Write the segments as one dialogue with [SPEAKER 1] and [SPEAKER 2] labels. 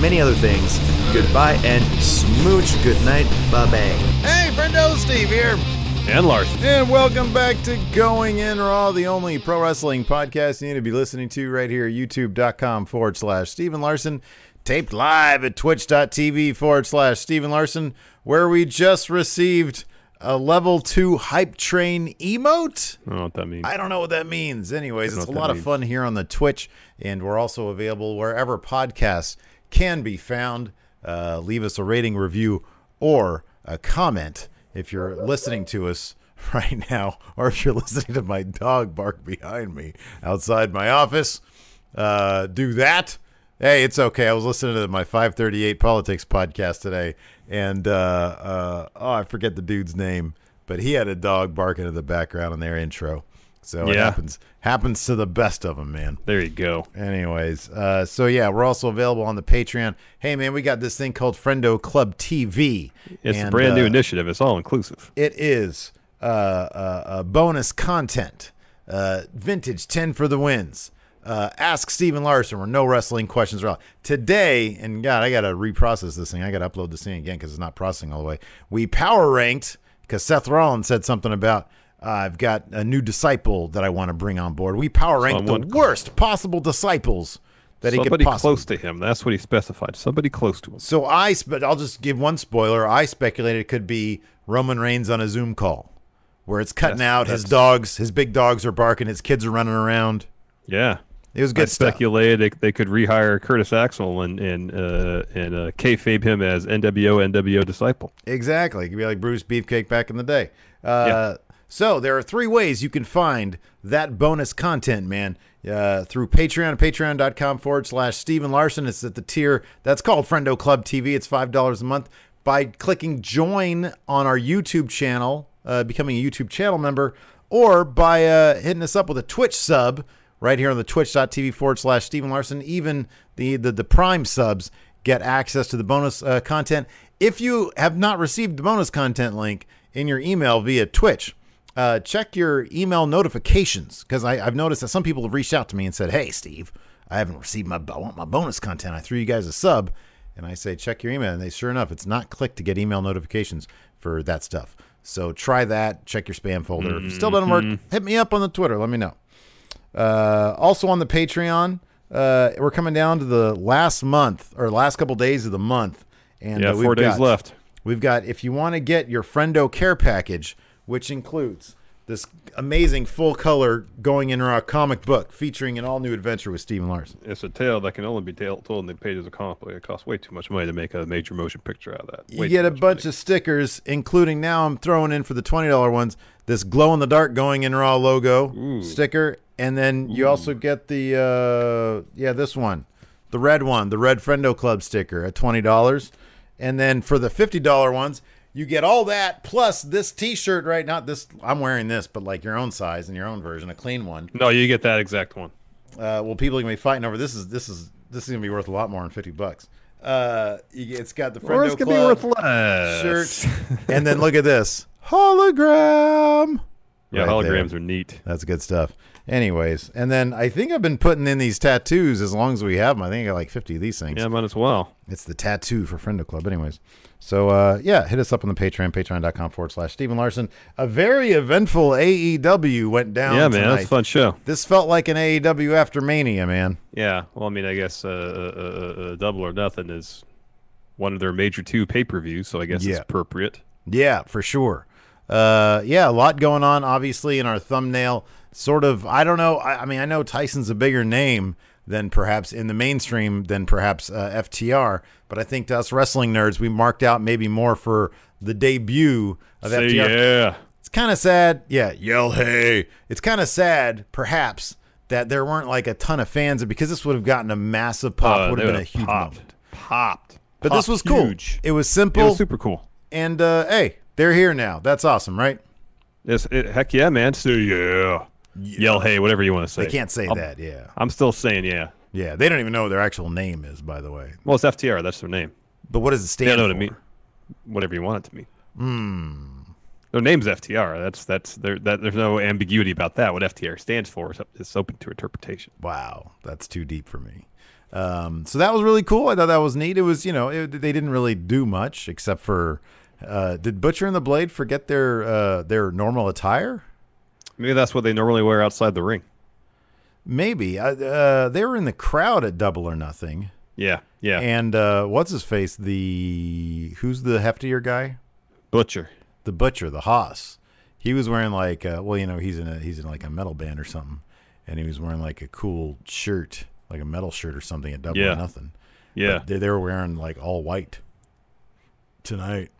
[SPEAKER 1] many other things. Goodbye and smooch. Good night. Bye bye.
[SPEAKER 2] Hey, friendo, Steve here.
[SPEAKER 3] And Larson.
[SPEAKER 2] And welcome back to Going In Raw, the only pro wrestling podcast you need to be listening to right here, youtube.com forward slash Steve and Larson, taped live at twitch.tv forward slash Steve and Larson, where we just received a level two hype train emote.
[SPEAKER 3] I don't know what that means.
[SPEAKER 2] I don't know what that means. Anyways, it's a lot
[SPEAKER 3] that
[SPEAKER 2] of fun here on the Twitch, and we're also available wherever podcasts can be found. Uh, leave us a rating, review, or a comment if you're listening to us right now, or if you're listening to my dog bark behind me outside my office. Uh, do that. Hey, it's okay. I was listening to my 538 politics podcast today, and uh, uh, oh, I forget the dude's name, but he had a dog barking in the background in their intro. So it happens happens to the best of them, man.
[SPEAKER 3] there you go.
[SPEAKER 2] Anyways, uh, so yeah, we're also available on the Patreon. Hey, man, we got this thing called Friendo Club TV.
[SPEAKER 3] It's a
[SPEAKER 2] and,
[SPEAKER 3] brand new
[SPEAKER 2] uh,
[SPEAKER 3] initiative. It's all inclusive.
[SPEAKER 2] it is uh, uh, uh, bonus content, uh, vintage 10 for the wins. Uh, ask Steve and Larson where no wrestling questions are allowed. Today, and God, I got to reprocess this thing. I got to upload this thing again because it's not processing all the way. We power ranked because Seth Rollins said something about uh, I've got a new disciple that I want to bring on board. We power ranked the worst possible disciples that he could
[SPEAKER 3] Somebody
[SPEAKER 2] possibly
[SPEAKER 3] close to him. That's what he specified. Somebody close to him.
[SPEAKER 2] so I, spe- I'll just give one spoiler. I speculated it could be Roman Reigns on a Zoom call, where it's cutting
[SPEAKER 3] That's-
[SPEAKER 2] out his dogs, his big dogs are barking, his kids are running around.
[SPEAKER 3] Yeah.
[SPEAKER 2] It was
[SPEAKER 3] I
[SPEAKER 2] good stuff.
[SPEAKER 3] speculated they, they could rehire Curtis Axel and and uh, and uh, kayfabe him as NWO NWO disciple.
[SPEAKER 2] Exactly, it could be like Bruce Beefcake back in the day. Uh, So there are three ways you can find that bonus content, man. Uh, through Patreon, patreon.com forward slash Steve and Larson. It's at the tier that's called Friendo Club TV. It's five dollars a month. By clicking join on our YouTube channel, uh, becoming a YouTube channel member, or by uh, hitting us up with a Twitch sub right here on the twitch.tv forward slash Steve and Larson. Even the, the the Prime subs get access to the bonus uh, content. If you have not received the bonus content link in your email via Twitch, uh, check your email notifications because I've noticed that some people have reached out to me and said, "Hey, Steve, I haven't received my I want my bonus content. I threw you guys a sub." And I say, check your email. And they, sure enough, it's not clicked to get email notifications for that stuff. So try that. Check your spam folder. If it still doesn't work, hit me up on the Twitter. Let me know. Uh, also on the Patreon, uh, we're coming down to the last month or last couple days of the month, and
[SPEAKER 3] Yeah,
[SPEAKER 2] uh,
[SPEAKER 3] four days
[SPEAKER 2] got-
[SPEAKER 3] left.
[SPEAKER 2] We've got if you want to get your Friendo Care package, which includes this amazing full color going in raw comic book featuring an all new adventure with Steve and Larson.
[SPEAKER 3] It's a tale that can only be told in the pages of a comic book. It costs way too much money to make a major motion picture out of that.
[SPEAKER 2] You get a bunch
[SPEAKER 3] money.
[SPEAKER 2] of stickers, including now I'm throwing in for the twenty dollar ones this glow in the dark going in raw logo sticker, and then you also get the uh, yeah this one, the red one, the red Friendo Club sticker at twenty dollars, and then for the fifty dollar ones. You get all that plus this T-shirt, right? Not this. I'm wearing this, but like your own size and your own version, a clean one.
[SPEAKER 3] No, you get that exact one.
[SPEAKER 2] Uh, well, people are gonna be fighting over this. Is this is this is gonna be worth a lot more than fifty bucks. Uh, it's got the Friendo
[SPEAKER 3] gonna be worth less.
[SPEAKER 2] shirt, and then look at this hologram.
[SPEAKER 3] Yeah,
[SPEAKER 2] Right
[SPEAKER 3] holograms
[SPEAKER 2] there.
[SPEAKER 3] are neat.
[SPEAKER 2] That's good stuff. Anyways, and then I think I've been putting in these tattoos as long as we have them. I think I got like fifty of these things.
[SPEAKER 3] Yeah, might as well.
[SPEAKER 2] It's the tattoo for Friendo Club. Anyways, so uh, yeah, hit us up on the Patreon, patreon.com forward slash Steve and Larson. A very eventful AEW went down.
[SPEAKER 3] yeah, man, that's a fun show.
[SPEAKER 2] This felt like an AEW after Mania, man.
[SPEAKER 3] Yeah, well, I mean, I guess uh, uh, uh, uh, Double or Nothing is one of their major two pay per views, so I guess
[SPEAKER 2] Yeah.
[SPEAKER 3] it's appropriate.
[SPEAKER 2] Yeah, for sure. Uh, yeah, a lot going on, obviously, in our thumbnail. Sort of, I don't know. I, I mean, I know Tyson's a bigger name than perhaps in the mainstream than perhaps uh, FTR, but I think to us wrestling nerds, we marked out maybe more for the debut of
[SPEAKER 3] Say
[SPEAKER 2] FTR.
[SPEAKER 3] yeah.
[SPEAKER 2] It's kind of sad. Yeah, yell hey. It's kind of sad, perhaps, that there weren't like a ton of fans because this would have gotten a massive pop.
[SPEAKER 3] Uh,
[SPEAKER 2] would have been a huge
[SPEAKER 3] popped.
[SPEAKER 2] moment.
[SPEAKER 3] Popped.
[SPEAKER 2] But this
[SPEAKER 3] Oh,
[SPEAKER 2] was cool.
[SPEAKER 3] huge.
[SPEAKER 2] It was
[SPEAKER 3] It
[SPEAKER 2] simple,
[SPEAKER 3] was super cool.
[SPEAKER 2] and uh, hey, they're here now. That's awesome, right?
[SPEAKER 3] Yes, it, heck yeah, man. So yeah. Yell hey, whatever you want to say.
[SPEAKER 2] They can't say
[SPEAKER 3] I'm-
[SPEAKER 2] that. Yeah,
[SPEAKER 3] I'm still saying yeah.
[SPEAKER 2] yeah. They don't even know what their actual name is, by the way.
[SPEAKER 3] Well, it's FTR. That's their name.
[SPEAKER 2] But what does it stand
[SPEAKER 3] They know
[SPEAKER 2] for?
[SPEAKER 3] what I mean. Whatever you want it to mean. Hmm. Their name's FTR. That's that's there. That there's no ambiguity about that. What FTR stands for is, is open to interpretation.
[SPEAKER 2] Wow, that's too deep for me. Um, so that was really cool. I thought that was neat. It was, you know, it, they didn't really do much except for. Uh, did Butcher and the Blade forget their uh, their normal attire?
[SPEAKER 3] Maybe that's what they normally wear outside the ring.
[SPEAKER 2] Maybe. Uh, they were in the crowd at Double or Nothing.
[SPEAKER 3] Yeah, yeah.
[SPEAKER 2] And uh, what's his face? The who's the heftier guy?
[SPEAKER 3] Butcher.
[SPEAKER 2] The butcher, the Haas. He was wearing like, uh, well, you know, he's in a he's in like a metal band or something, and he was wearing like a cool shirt, like a metal shirt or something at Double
[SPEAKER 3] Yeah.
[SPEAKER 2] or Nothing.
[SPEAKER 3] Yeah.
[SPEAKER 2] But they, they were wearing like all white tonight,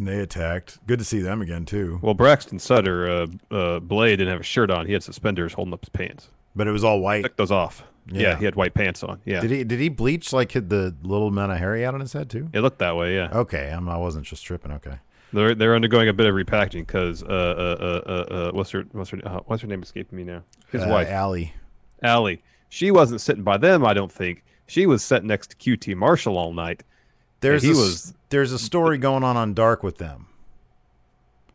[SPEAKER 2] and they attacked. Good to see them again too.
[SPEAKER 3] Well, Braxton Sutter, uh, uh, Blade didn't have a shirt on. He had suspenders holding up his pants.
[SPEAKER 2] But it was all white.
[SPEAKER 3] Took those off. Yeah.
[SPEAKER 2] Yeah.
[SPEAKER 3] he had white pants on. Yeah,
[SPEAKER 2] Did he did he bleach like the little amount of hair he had on his head too?
[SPEAKER 3] it looked that way. Yeah,
[SPEAKER 2] Okay, I'm, I wasn't just tripping. Okay.
[SPEAKER 3] they're they're undergoing a bit of repackaging because uh, uh, uh, uh, uh, what's her what's her uh, what's her name escaping me now? His
[SPEAKER 2] Uh,
[SPEAKER 3] wife,
[SPEAKER 2] Allie.
[SPEAKER 3] Allie. She wasn't sitting by them. I don't think she was sitting next to QT Marshall all night.
[SPEAKER 2] There's
[SPEAKER 3] he
[SPEAKER 2] a,
[SPEAKER 3] was-
[SPEAKER 2] there's a story going on on Dark with them.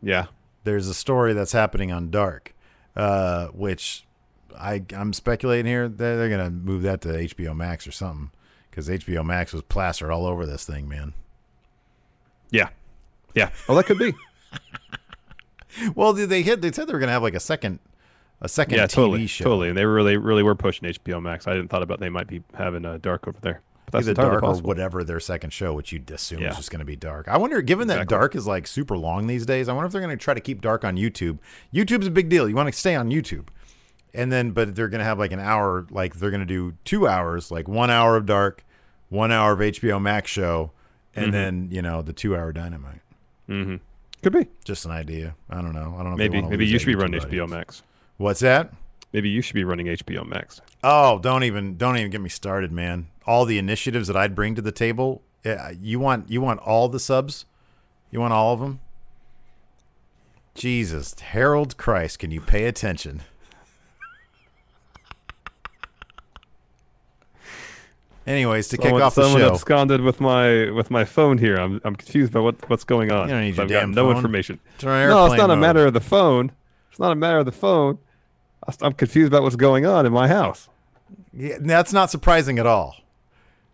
[SPEAKER 3] Yeah,
[SPEAKER 2] There's a story that's happening on Dark, uh, which I I'm speculating here that they're gonna move that to HBO Max or something because HBO Max was plastered all over this thing, man.
[SPEAKER 3] yeah, yeah. Oh, that could be.
[SPEAKER 2] Well, they they hit they said they were gonna have like a second a second
[SPEAKER 3] yeah,
[SPEAKER 2] TV
[SPEAKER 3] totally,
[SPEAKER 2] show.
[SPEAKER 3] totally. And they really really were pushing HBO Max. I didn't thought about they might be having a dark over there. That's
[SPEAKER 2] Either dark or whatever their second show, which you'd assume
[SPEAKER 3] Yeah.
[SPEAKER 2] is just going to be dark. I wonder, given that dark is like super long these days, I wonder if they're going to try to keep dark on YouTube. YouTube's a big deal. You want to stay on YouTube, and then but they're going to have like an hour, like they're going to do two hours, like one hour of dark, one hour of HBO Max show, and
[SPEAKER 3] Mm-hmm.
[SPEAKER 2] then you know the two hour Dynamite.
[SPEAKER 3] Could be.
[SPEAKER 2] Just an idea. I don't know. I don't know.
[SPEAKER 3] Maybe maybe you should be running HBO. Max.
[SPEAKER 2] What's that?
[SPEAKER 3] Maybe you should be running HBO Max.
[SPEAKER 2] Oh, don't even don't even get me started, man. All the initiatives that I'd bring to the table. You want you want all the subs? You want all of them? Jesus, Harold Christ, can you pay attention? Anyways, to kick
[SPEAKER 3] Someone,
[SPEAKER 2] off the
[SPEAKER 3] someone
[SPEAKER 2] show,
[SPEAKER 3] absconded with my with my phone here. I'm I'm confused by what what's going on.
[SPEAKER 2] You don't need your
[SPEAKER 3] I've got no
[SPEAKER 2] phone.
[SPEAKER 3] information. No, it's not a matter of the phone. It's not a matter of the phone. I'm confused about what's going on in my house.
[SPEAKER 2] Yeah, that's not surprising at all.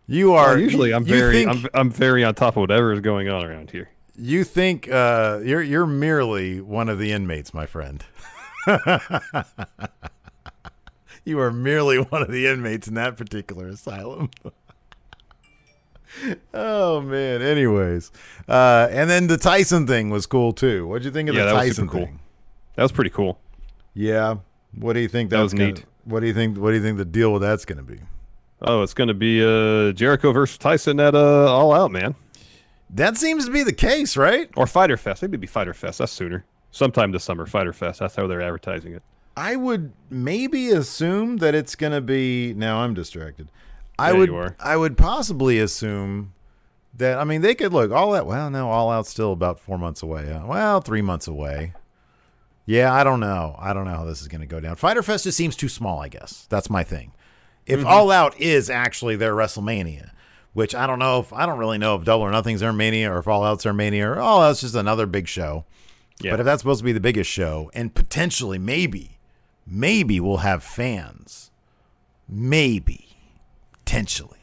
[SPEAKER 2] You are
[SPEAKER 3] Well, usually I'm very
[SPEAKER 2] think-
[SPEAKER 3] I'm I'm very on top of whatever is going on around here.
[SPEAKER 2] You think uh, you're you're merely one of the inmates, my friend. you are merely one of the inmates in that particular asylum. oh man. Anyways, uh, and then the Tyson thing was cool too. What'd you think of
[SPEAKER 3] Yeah,
[SPEAKER 2] the Tyson
[SPEAKER 3] cool.
[SPEAKER 2] thing?
[SPEAKER 3] That was pretty cool.
[SPEAKER 2] Yeah. What do you think
[SPEAKER 3] That was
[SPEAKER 2] gonna,
[SPEAKER 3] neat.
[SPEAKER 2] What do you think? What do you think the deal with that's going to be?
[SPEAKER 3] Oh, it's going to be uh, Jericho versus Tyson at uh, All Out, man,
[SPEAKER 2] That seems to be the case, right?
[SPEAKER 3] or Fyter Fest. Maybe it'd be Fyter Fest. That's sooner. Sometime this summer, Fyter Fest. That's how they're advertising it.
[SPEAKER 2] I would maybe assume that it's going to be. Now I'm distracted. I
[SPEAKER 3] Yeah,
[SPEAKER 2] would.
[SPEAKER 3] you are.
[SPEAKER 2] I would possibly assume that. I mean, they could look all out. Well, no, all out's still about four months away. huh? Well, three months away. Yeah, I don't know. I don't know how this is going to go down. Fyter Fest just seems too small. I guess that's my thing. If
[SPEAKER 3] Mm-hmm.
[SPEAKER 2] All Out is actually their WrestleMania, which I don't know if I don't really know if Double or Nothing's their Mania or if All Out's their Mania or All Out's just another big show.
[SPEAKER 3] Yeah.
[SPEAKER 2] But if that's supposed to be the biggest show, and potentially, maybe, maybe we'll have fans, maybe, potentially,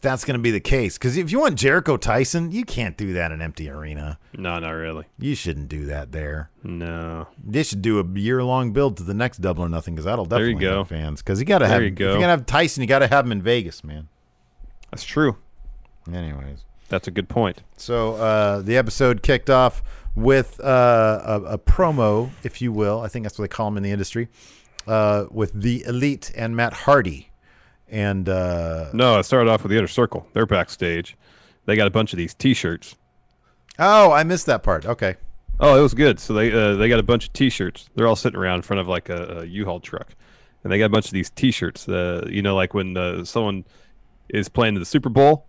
[SPEAKER 2] if that's going to be the case. Because if you want Jericho Tyson, you can't do that in an empty arena.
[SPEAKER 3] No, not really.
[SPEAKER 2] You shouldn't do that there.
[SPEAKER 3] No.
[SPEAKER 2] They should do a year long build to the next Double or Nothing because that'll
[SPEAKER 3] There you
[SPEAKER 2] definitely
[SPEAKER 3] go.
[SPEAKER 2] fans. Because you got to
[SPEAKER 3] There
[SPEAKER 2] have,
[SPEAKER 3] you
[SPEAKER 2] If you're gonna have Tyson, you got to have him in Vegas, man.
[SPEAKER 3] That's true.
[SPEAKER 2] Anyways.
[SPEAKER 3] That's a good point.
[SPEAKER 2] So uh, the episode kicked off with uh, a, a promo, if you will. I think that's what they call them in the industry, uh, with the Elite and Matt Hardy. And uh,
[SPEAKER 3] No, it started off with the Inner Circle. They're backstage. They got a bunch of these T-shirts.
[SPEAKER 2] oh, I missed that part. Okay,
[SPEAKER 3] Oh, it was good. So they uh, they got a bunch of T-shirts. They're all sitting around in front of like a, a U-Haul truck, and they got a bunch of these T-shirts. Uh, you know, like when uh, someone is playing in the Super Bowl,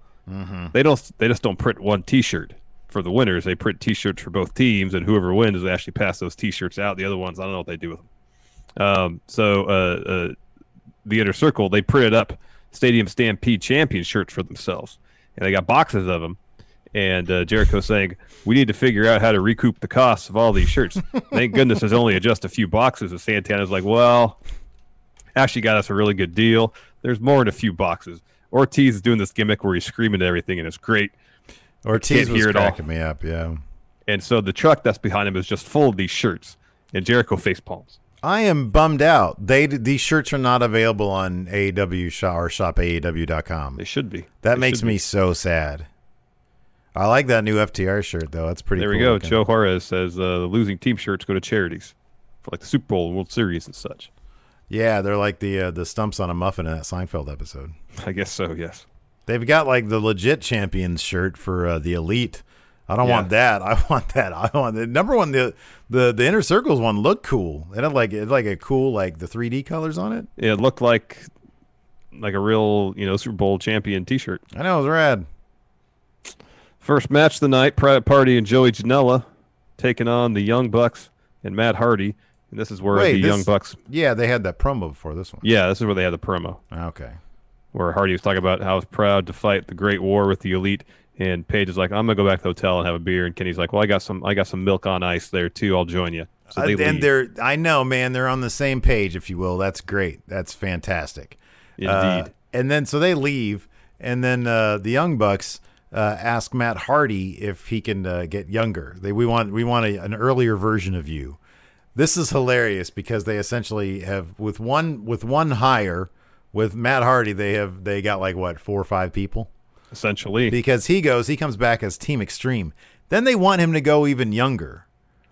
[SPEAKER 3] They don't. They just don't print one T-shirt for the winners. They print T-shirts for both teams, and whoever wins, they actually pass those T-shirts out. The other ones, I don't know what they do with them. Um, so uh, uh, the inner circle, they printed up Stadium Stampede champion shirts for themselves, and they got boxes of them. And uh, Jericho saying, "We need to figure out how to recoup the costs of all these shirts." Thank goodness there's only just a few boxes. And Santana's like, "Well, actually got us a really good deal. There's more than a few boxes." Ortiz is doing this gimmick where he's screaming at everything, and it's great.
[SPEAKER 2] Ortiz was
[SPEAKER 3] hear
[SPEAKER 2] cracking me up. Yeah.
[SPEAKER 3] And so the truck that's behind him is just full of these shirts, and Jericho face palms.
[SPEAKER 2] I am bummed out. They these shirts are not available on AEW shop or shop AEW.com.
[SPEAKER 3] They should be.
[SPEAKER 2] That
[SPEAKER 3] They
[SPEAKER 2] makes me
[SPEAKER 3] be.
[SPEAKER 2] so sad. I like that new FTR shirt though. That's pretty.
[SPEAKER 3] There we go.
[SPEAKER 2] looking.
[SPEAKER 3] Joe Juarez says uh, the losing team shirts go to charities for like the Super Bowl World Series and such.
[SPEAKER 2] Yeah, they're like the uh, the stumps on a muffin in that Seinfeld episode.
[SPEAKER 3] I guess so. Yes.
[SPEAKER 2] They've got like the legit champions shirt for uh, the elite. I don't
[SPEAKER 3] Yeah.
[SPEAKER 2] want that. I want that. I want the number one. The the the inner circles one looked cool. It had like it had like a cool like the 3D colors on it.
[SPEAKER 3] It looked like like a real you know Super Bowl champion T-shirt.
[SPEAKER 2] I know it was rad.
[SPEAKER 3] First match of the night: Private Party and Joey Janela taking on the Young Bucks and Matt Hardy. And this is where
[SPEAKER 2] Wait,
[SPEAKER 3] the
[SPEAKER 2] this-
[SPEAKER 3] Young Bucks.
[SPEAKER 2] Yeah, they had that promo before this one.
[SPEAKER 3] Yeah, this is where they had the promo.
[SPEAKER 2] Ah, okay.
[SPEAKER 3] where Hardy was talking about how he's proud to fight the Great War with the Elite, and Page is like, "I'm gonna go back to the hotel and have a beer," and Kenny's like, "Well, I got some, I got some milk on ice there too. I'll join you." So they
[SPEAKER 2] Uh, and
[SPEAKER 3] leave.
[SPEAKER 2] they're I know, man, they're on the same page, if you will. That's great. That's fantastic. Uh,
[SPEAKER 3] Indeed.
[SPEAKER 2] and then so they leave, and then uh, the Young Bucks uh, ask Matt Hardy if he can uh, get younger. They we want we want a, an earlier version of you. This is hilarious because they essentially have with one with one hire with Matt Hardy they have they got like what four or five people
[SPEAKER 3] essentially.
[SPEAKER 2] because he goes he comes back as Team Extreme. Then they want him to go even younger.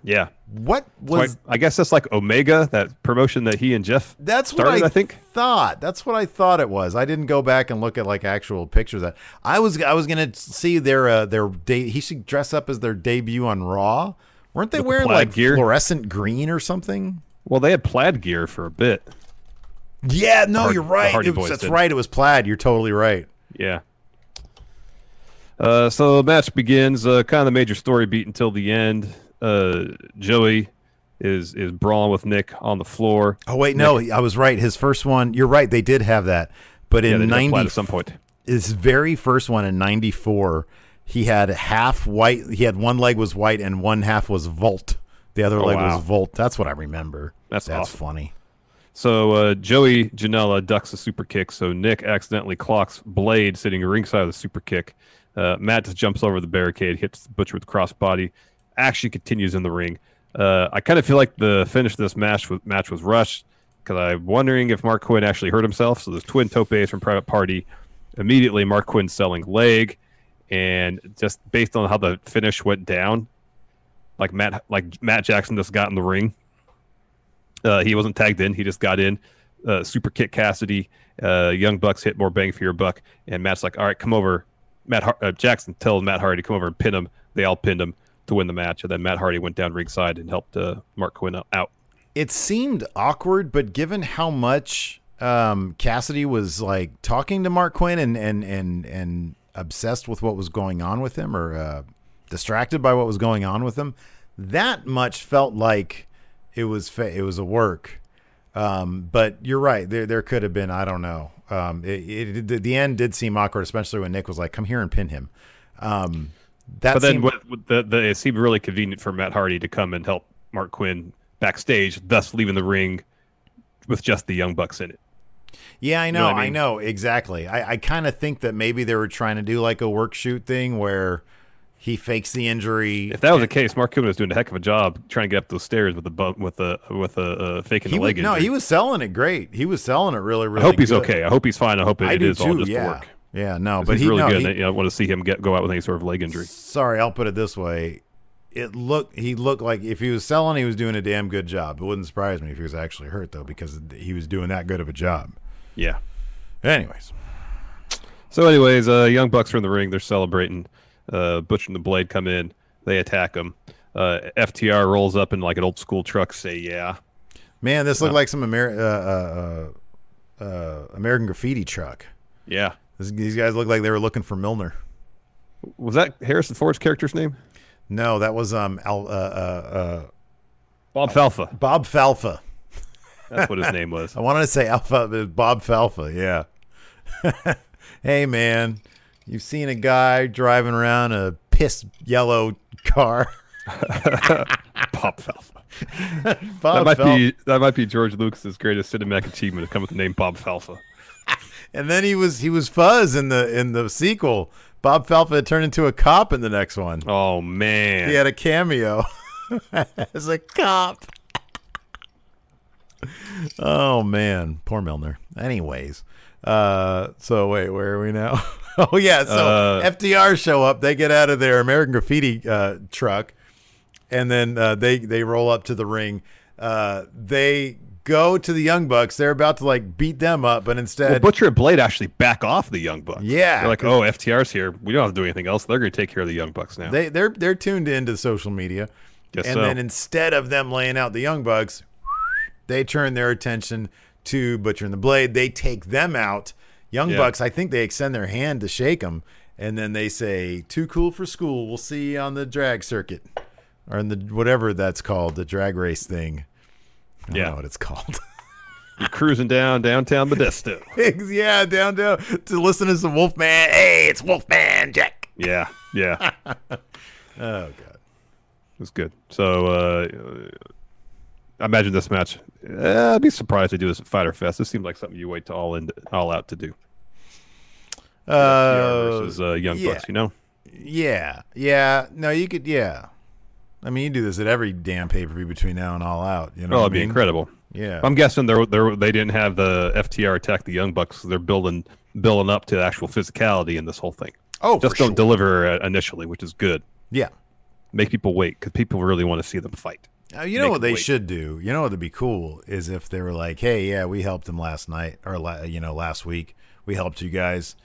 [SPEAKER 3] yeah,
[SPEAKER 2] What
[SPEAKER 3] So I,
[SPEAKER 2] was
[SPEAKER 3] I guess that's like Omega, that promotion that he and Jeff
[SPEAKER 2] That's what
[SPEAKER 3] started.
[SPEAKER 2] I,
[SPEAKER 3] I think.
[SPEAKER 2] thought. That's what I thought it was. I didn't go back and look at like actual pictures. That I was I was gonna see their uh, their day. He should dress up as their debut on Raw. Weren't they
[SPEAKER 3] With
[SPEAKER 2] wearing
[SPEAKER 3] plaid
[SPEAKER 2] like
[SPEAKER 3] gear?
[SPEAKER 2] fluorescent green or something?
[SPEAKER 3] Well, they had plaid gear for a bit.
[SPEAKER 2] Yeah, no,
[SPEAKER 3] Hard-
[SPEAKER 2] you're right. Was- that's
[SPEAKER 3] did.
[SPEAKER 2] right. It was plaid. You're totally right.
[SPEAKER 3] Yeah. Uh, so the match begins. Uh, kind of the major story beat until the end. Uh, Joey is is brawling with Nick on the floor.
[SPEAKER 2] Oh wait, no, I was right. His first one. You're right. They did have that, but
[SPEAKER 3] Yeah,
[SPEAKER 2] in
[SPEAKER 3] they did have plaid
[SPEAKER 2] ninety
[SPEAKER 3] at some point.
[SPEAKER 2] his very first one in 94 he had half white he had one leg was white and one half was volt the other
[SPEAKER 3] Oh,
[SPEAKER 2] leg
[SPEAKER 3] wow.
[SPEAKER 2] was volt that's what i remember
[SPEAKER 3] That's
[SPEAKER 2] that's
[SPEAKER 3] awesome.
[SPEAKER 2] funny
[SPEAKER 3] So uh, Joey Janela ducks a super kick, so Nick accidentally clocks Blade sitting ringside of the super kick. Uh, Matt just jumps over the barricade, hits Butcher with crossbody. Action continues in the ring. Uh, I kind of feel like the finish of this match was, match was rushed because I'm wondering if Marq Quen actually hurt himself. So there's twin topes from Private Party. Immediately, Marq Quen selling leg, and just based on how the finish went down, like Matt like Matt Jackson just got in the ring. Uh, he wasn't tagged in. He just got in. Uh, super kick Kassidy. Uh, Young Bucks hit more bang for your buck. And Matt's like, all right, come over. Matt Har- uh, Jackson tells Matt Hardy to come over and pin him. They all pinned him to win the match. And then Matt Hardy went down ringside and helped uh, Marq Quen out.
[SPEAKER 2] it seemed awkward but given how much um, kassidy was like talking to marq quen and and and and obsessed with what was going on with him or uh, distracted by what was going on with him that much felt like it was fa- it was a work um, but you're right there there could have been i don't know um, it, it, the, the end did seem awkward especially when nick was like come here and pin him um, that
[SPEAKER 3] But then
[SPEAKER 2] seemed,
[SPEAKER 3] with, with the, the, it seemed really convenient for Matt Hardy to come and help Marq Quen backstage, thus leaving the ring with just the Young Bucks in it.
[SPEAKER 2] Yeah, I know,
[SPEAKER 3] know what I
[SPEAKER 2] I, know exactly. I, I kind of think that maybe they were trying to do like a work shoot thing where he fakes the injury.
[SPEAKER 3] If that was the case, Mark Cuban was doing a heck of a job trying to get up those stairs with a bump, with a with a uh, faking
[SPEAKER 2] he
[SPEAKER 3] the
[SPEAKER 2] was,
[SPEAKER 3] leg
[SPEAKER 2] no, he was selling it great. He was selling it really, really.
[SPEAKER 3] I hope he's
[SPEAKER 2] good.
[SPEAKER 3] okay. I hope he's fine. I hope it,
[SPEAKER 2] I
[SPEAKER 3] it is all just
[SPEAKER 2] yeah,
[SPEAKER 3] work.
[SPEAKER 2] yeah, no,
[SPEAKER 3] But he's
[SPEAKER 2] he
[SPEAKER 3] really
[SPEAKER 2] no,
[SPEAKER 3] good.
[SPEAKER 2] he-
[SPEAKER 3] and, I want to see him get go out with any sort of leg injury.
[SPEAKER 2] sorry, I'll put it this way. It looked he looked like if he was selling, he was doing a damn good job. It wouldn't surprise me if he was actually hurt though, because he was doing that good of a job.
[SPEAKER 3] Yeah.
[SPEAKER 2] Anyways,
[SPEAKER 3] So, anyways, uh, Young Bucks are in the ring. They're celebrating. Uh, Butcher and the Blade come in. They attack him. Uh, FTR rolls up in like an old school truck. Say yeah.
[SPEAKER 2] man, this looked like some Amer- uh, uh, uh, uh, American Graffiti truck.
[SPEAKER 3] Yeah.
[SPEAKER 2] This- These guys look like they were looking for Milner.
[SPEAKER 3] Was that Harrison Ford's character's name?
[SPEAKER 2] No, that was um Al, uh, uh,
[SPEAKER 3] Bob Falfa.
[SPEAKER 2] uh, Bob Falfa.
[SPEAKER 3] That's what his name was.
[SPEAKER 2] I wanted to say Alpha, but Bob Falfa. Yeah. hey man, you've seen a guy driving around a piss yellow car.
[SPEAKER 3] Bob Falfa.
[SPEAKER 2] Bob
[SPEAKER 3] That might be that might be George Lucas's greatest cinematic achievement to come with the name Bob Falfa.
[SPEAKER 2] And then he was he was Fuzz in the in the sequel. Bob Falfa turned into a cop in the next one.
[SPEAKER 3] Oh man.
[SPEAKER 2] He had a cameo as a cop. Oh man, poor Milner. Anyways, uh, so wait, where are we now? oh yeah, so
[SPEAKER 3] Uh,
[SPEAKER 2] FTR show up. They get out of their American Graffiti uh, truck, and then uh, they they roll up to the ring. Uh, they go to the Young Bucks. They're about to like beat them up, but instead,
[SPEAKER 3] Well, Butcher and Blade actually back off the Young Bucks.
[SPEAKER 2] Yeah,
[SPEAKER 3] They're like, oh, FTR's here. We don't have to do anything else. They're going to take care of the Young Bucks now.
[SPEAKER 2] They they're they're tuned into social media,
[SPEAKER 3] Guess
[SPEAKER 2] and
[SPEAKER 3] so.
[SPEAKER 2] then instead of them laying out the young bucks, they turn their attention to Butcher and the Blade. They take them out. Young
[SPEAKER 3] Yeah.
[SPEAKER 2] bucks, I think they extend their hand to shake them, and then they say, "Too cool for school. We'll see you on the drag circuit, or in the whatever that's called, the drag race thing." I don't
[SPEAKER 3] Yeah.
[SPEAKER 2] know what it's called.
[SPEAKER 3] You're cruising down downtown Modesto.
[SPEAKER 2] yeah, down down to listen to some Wolfman. Hey, it's Wolfman Jack.
[SPEAKER 3] yeah, yeah.
[SPEAKER 2] Oh god.
[SPEAKER 3] was good. So uh, I imagine this match. Eh, I'd be surprised to do this at Fyter Fest. This seems like something you wait to all in, all out to do.
[SPEAKER 2] Uh,
[SPEAKER 3] versus uh, Young
[SPEAKER 2] yeah.
[SPEAKER 3] Bucks. You know.
[SPEAKER 2] Yeah, yeah. No, you could. Yeah, I mean, you do this at every damn pay per view between now and all out. You know,
[SPEAKER 3] oh, it'd be
[SPEAKER 2] mean?
[SPEAKER 3] incredible.
[SPEAKER 2] Yeah,
[SPEAKER 3] I'm guessing they they they didn't have the FTR attack the Young Bucks. They're building building up to actual physicality in this whole thing.
[SPEAKER 2] oh,
[SPEAKER 3] Just don't
[SPEAKER 2] sure.
[SPEAKER 3] deliver uh, initially, which is good.
[SPEAKER 2] Yeah,
[SPEAKER 3] Make people wait because people really want to see them fight.
[SPEAKER 2] Uh, you know what they
[SPEAKER 3] wait.
[SPEAKER 2] should do. You know what would be cool is if they were like, "Hey, yeah, we helped them last night or la- you know last week. We helped you guys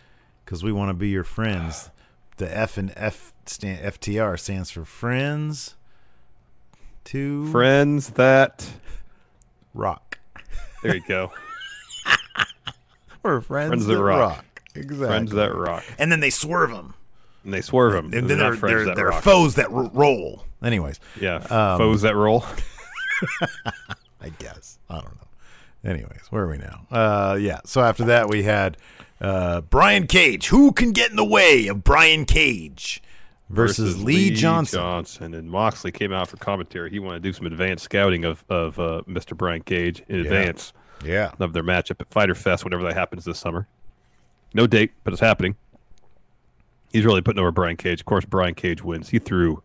[SPEAKER 2] because we want to be your friends." The F and F stand FTR stands for friends to
[SPEAKER 3] Friends that
[SPEAKER 2] rock.
[SPEAKER 3] there you go.
[SPEAKER 2] Or friends,
[SPEAKER 3] Friends
[SPEAKER 2] that
[SPEAKER 3] that
[SPEAKER 2] rock.
[SPEAKER 3] rock.
[SPEAKER 2] Exactly.
[SPEAKER 3] Friends that rock,
[SPEAKER 2] and then they swerve them.
[SPEAKER 3] And they swerve them.
[SPEAKER 2] And
[SPEAKER 3] They're
[SPEAKER 2] then they're, they're,
[SPEAKER 3] that
[SPEAKER 2] they're foes that ro- roll. Anyways,
[SPEAKER 3] Yeah,
[SPEAKER 2] Um,
[SPEAKER 3] foes that roll.
[SPEAKER 2] I guess. I don't know. Anyways, where are we now? Uh, yeah. So after that, we had uh, Brian Cage. Who can get in the way of Brian Cage versus, Lee, Johnson?
[SPEAKER 3] Johnson and Moxley came out for commentary. He wanted to do some advanced scouting of of uh, Mr. Brian Cage in advance
[SPEAKER 2] Yeah.
[SPEAKER 3] of their matchup at Fyter Fest, whenever that happens this summer. No date, but it's happening. He's really putting over Brian Cage. Of course, Brian Cage wins. He threw,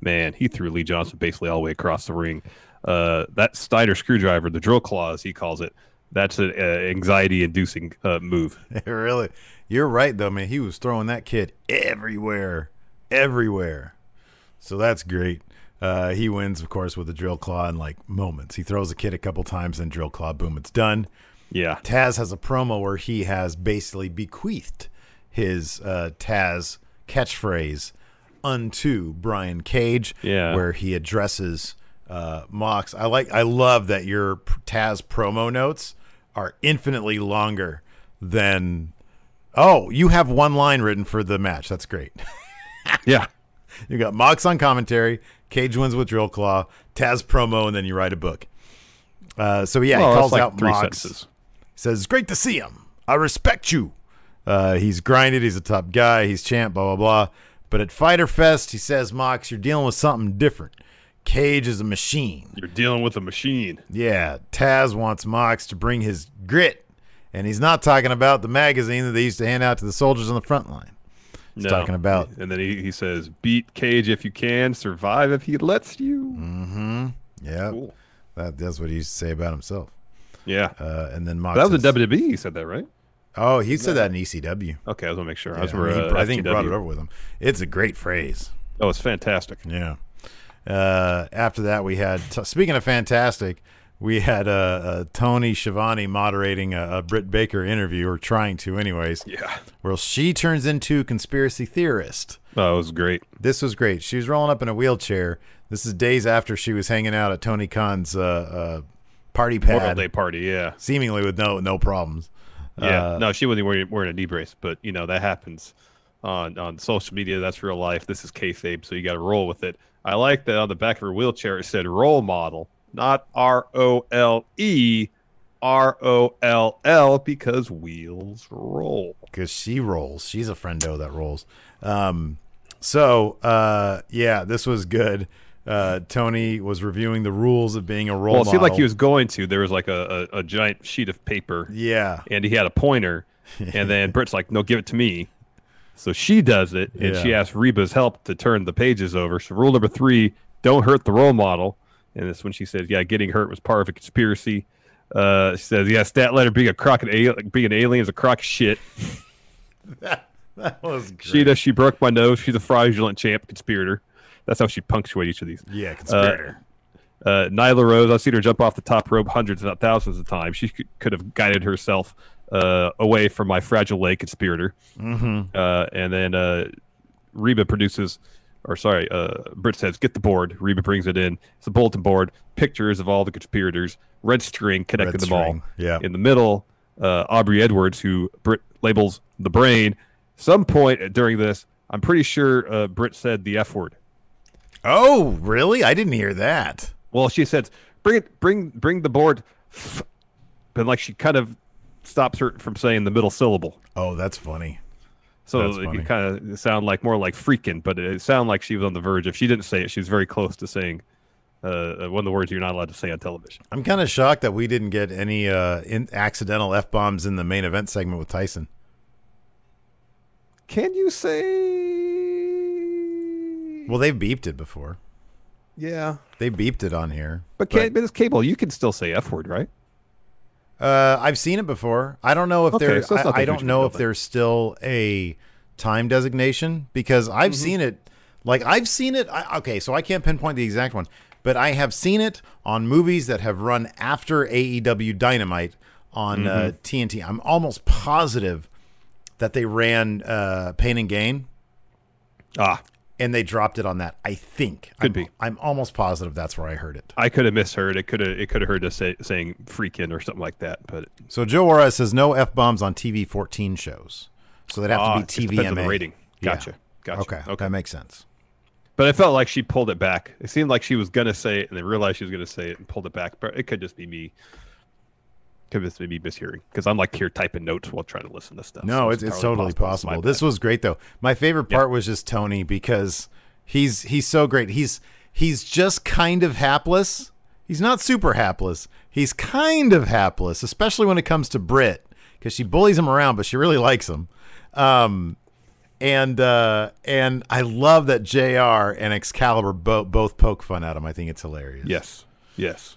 [SPEAKER 3] man, he threw Lee Johnson basically all the way across the ring. Uh, that Steiner screwdriver, the drill claw, as he calls it, that's an uh, anxiety-inducing uh, move.
[SPEAKER 2] really. You're right, though, man. He was throwing that kid everywhere, everywhere. So that's great. Uh, he wins, of course, with a drill claw in like moments. He throws a kid a couple times, then drill claw, boom, it's done.
[SPEAKER 3] Yeah,
[SPEAKER 2] Taz has a promo where he has basically bequeathed his uh, Taz catchphrase unto Brian Cage,
[SPEAKER 3] Yeah.
[SPEAKER 2] where he addresses uh, Mox. I like, I love that your Taz promo notes are infinitely longer than. Oh, you have one line written for the match. That's great.
[SPEAKER 3] yeah.
[SPEAKER 2] You got Mox on commentary, Cage wins with Drill Claw, Taz promo, and then you write a book. Uh, so yeah,
[SPEAKER 3] Well,
[SPEAKER 2] he calls
[SPEAKER 3] like
[SPEAKER 2] out Mox
[SPEAKER 3] sentences.
[SPEAKER 2] says, "Great to see him. I respect you. Uh, he's grinded. He's a top guy. He's champ. Blah blah blah." But at Fyter Fest, he says, "Mox, you're dealing with something different. Cage is a machine.
[SPEAKER 3] You're dealing with a machine.
[SPEAKER 2] Yeah, Taz wants Mox to bring his grit, and he's not talking about the magazine that they used to hand out to the soldiers on the front line. He's
[SPEAKER 3] No.
[SPEAKER 2] talking about
[SPEAKER 3] And then he, he says, beat Cage if you can, survive if he lets you. Mm-hmm.
[SPEAKER 2] Yeah,
[SPEAKER 3] Cool.
[SPEAKER 2] that, that's what he used to say about himself.
[SPEAKER 3] Yeah.
[SPEAKER 2] Uh, and then Mox.
[SPEAKER 3] that was
[SPEAKER 2] says-
[SPEAKER 3] in WWE, he said that, right?
[SPEAKER 2] Oh, he said that in ECW.
[SPEAKER 3] Okay, I was going to make sure. I,
[SPEAKER 2] Yeah,
[SPEAKER 3] was
[SPEAKER 2] I, mean, he-
[SPEAKER 3] uh,
[SPEAKER 2] I think he brought it over with him. It's a great phrase.
[SPEAKER 3] Oh, it's fantastic.
[SPEAKER 2] Yeah. Uh, after that, we had t- speaking of fantastic, we had uh, uh, Tony Schiavone moderating a, a Britt Baker interview, or trying to, anyways.
[SPEAKER 3] Yeah.
[SPEAKER 2] Where she turns into conspiracy theorist.
[SPEAKER 3] Oh, it was great.
[SPEAKER 2] This was great. She was rolling up in a wheelchair. This is days after she was hanging out at Tony Khan's uh, uh, party
[SPEAKER 3] Memorial Day party, yeah.
[SPEAKER 2] seemingly with no no problems.
[SPEAKER 3] Yeah,
[SPEAKER 2] Uh,
[SPEAKER 3] no, she wasn't wearing, wearing a knee brace, but you know that happens on on social media. That's real life. This is kayfabe, so you got to roll with it. I like that on the back of her wheelchair it said role model, not R O L E, R O L L, because wheels roll.
[SPEAKER 2] because she rolls. She's a friendo that rolls. Um, so uh, yeah, this was good. Uh, Tony was reviewing the rules of being a role
[SPEAKER 3] Well, it seemed like he was going to. There was like a, a, a giant sheet of paper,
[SPEAKER 2] Yeah,
[SPEAKER 3] and he had a pointer, and then Britt's like, "No, give it to me." So she does it, and she asks Reba's help to turn the pages over. So rule number three: don't hurt the role model. And that's when she says, "Yeah, getting hurt was part of a conspiracy." Uh, she says, "Yeah, stat letter being a crock being an alien is a crock of shit."
[SPEAKER 2] that was great.
[SPEAKER 3] She does. She broke my nose. She's a fraudulent champ conspirator. That's how she punctuates each of these.
[SPEAKER 2] yeah, conspirator.
[SPEAKER 3] Uh, Nyla Rose, I've seen her jump off the top rope hundreds, if not thousands of times. She could, could have guided herself uh, away from my fragile leg conspirator.
[SPEAKER 2] mm-hmm.
[SPEAKER 3] Uh, and then uh, Reba produces, or sorry, uh, Britt says, get the board. Reba brings it in. It's a bulletin board, pictures of all the conspirators, red string connecting
[SPEAKER 2] Red
[SPEAKER 3] them all.
[SPEAKER 2] yeah.
[SPEAKER 3] In the middle, uh, Aubrey Edwards, who Britt labels the brain. Some point during this, I'm pretty sure uh, Britt said the F word.
[SPEAKER 2] Oh, really? I didn't hear that.
[SPEAKER 3] Well, she says, "Bring it, bring, bring the board," but like she kind of stops her from saying the middle syllable.
[SPEAKER 2] Oh, that's funny.
[SPEAKER 3] So
[SPEAKER 2] That's
[SPEAKER 3] it
[SPEAKER 2] funny.
[SPEAKER 3] kind of sound like more like freaking, but it sounded like she was on the verge. If she didn't say it, she was very close to saying uh, one of the words you're not allowed to say on television.
[SPEAKER 2] I'm kind of shocked that we didn't get any uh, in- accidental f bombs in the main event segment with Tyson.
[SPEAKER 3] Can you say?
[SPEAKER 2] Well, they've beeped it before.
[SPEAKER 3] yeah,
[SPEAKER 2] They beeped it on here.
[SPEAKER 3] but can but it's cable. You can still say f word, right?
[SPEAKER 2] Uh, I've seen it before. I don't know if
[SPEAKER 3] Okay,
[SPEAKER 2] there.
[SPEAKER 3] so
[SPEAKER 2] I, I don't
[SPEAKER 3] huge of a
[SPEAKER 2] know if there's still a time designation because I've
[SPEAKER 3] Mm-hmm.
[SPEAKER 2] seen it. Like I've seen it. I, okay, so I can't pinpoint the exact one, but I have seen it on movies that have run after AEW Dynamite on uh,
[SPEAKER 3] Mm-hmm.
[SPEAKER 2] TNT. I'm almost positive that they ran uh, Pain and Gain
[SPEAKER 3] Ah,
[SPEAKER 2] and they dropped it on that. I think
[SPEAKER 3] Could
[SPEAKER 2] I'm,
[SPEAKER 3] be.
[SPEAKER 2] I'm almost positive that's where I heard it.
[SPEAKER 3] I could have misheard. It could have it could have heard us say, saying freaking or something like that. But
[SPEAKER 2] So Joe Juarez says no f bombs on TV 14 shows. So they'd have
[SPEAKER 3] Ah,
[SPEAKER 2] to be
[SPEAKER 3] depends
[SPEAKER 2] TVMA
[SPEAKER 3] rating.
[SPEAKER 2] Yeah.
[SPEAKER 3] Gotcha. Gotcha.
[SPEAKER 2] Okay.
[SPEAKER 3] Okay.
[SPEAKER 2] That makes sense.
[SPEAKER 3] But I felt like she pulled it back. It seemed like she was gonna say it and then realized she was gonna say it and pulled it back. But it could just be me. Could just be mishearing because I'm like here typing notes while trying to listen to stuff.
[SPEAKER 2] No,
[SPEAKER 3] So
[SPEAKER 2] it's, it's totally
[SPEAKER 3] my
[SPEAKER 2] possible. This was great though. My favorite part was just Tony because he's he's so great. He's he's just kind of hapless. He's not super hapless. He's kind of hapless, especially when it comes to Britt because she bullies him around, but she really likes him. Um, and uh, and I love that Jr. and Excalibur bo- both poke fun at him. I think it's hilarious.
[SPEAKER 3] yes, yes.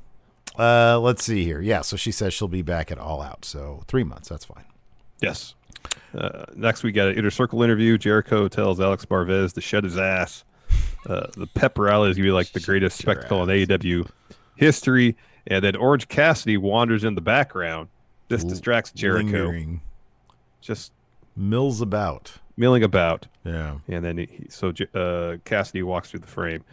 [SPEAKER 2] uh, let's see here. Yeah, so she says she'll be back at All Out. So three months. That's fine.
[SPEAKER 3] Yes. Uh, next, we got an inner circle interview. Jericho tells Alex Marvez to shut his ass. Uh, the pep rally is going to be like the greatest
[SPEAKER 2] Shut
[SPEAKER 3] spectacle in AEW history. And then Orange Cassidy wanders in the background. This distracts Jericho.
[SPEAKER 2] Lingering.
[SPEAKER 3] Just
[SPEAKER 2] Mills about.
[SPEAKER 3] milling about.
[SPEAKER 2] Yeah.
[SPEAKER 3] And then he, so uh, Cassidy walks through the frame.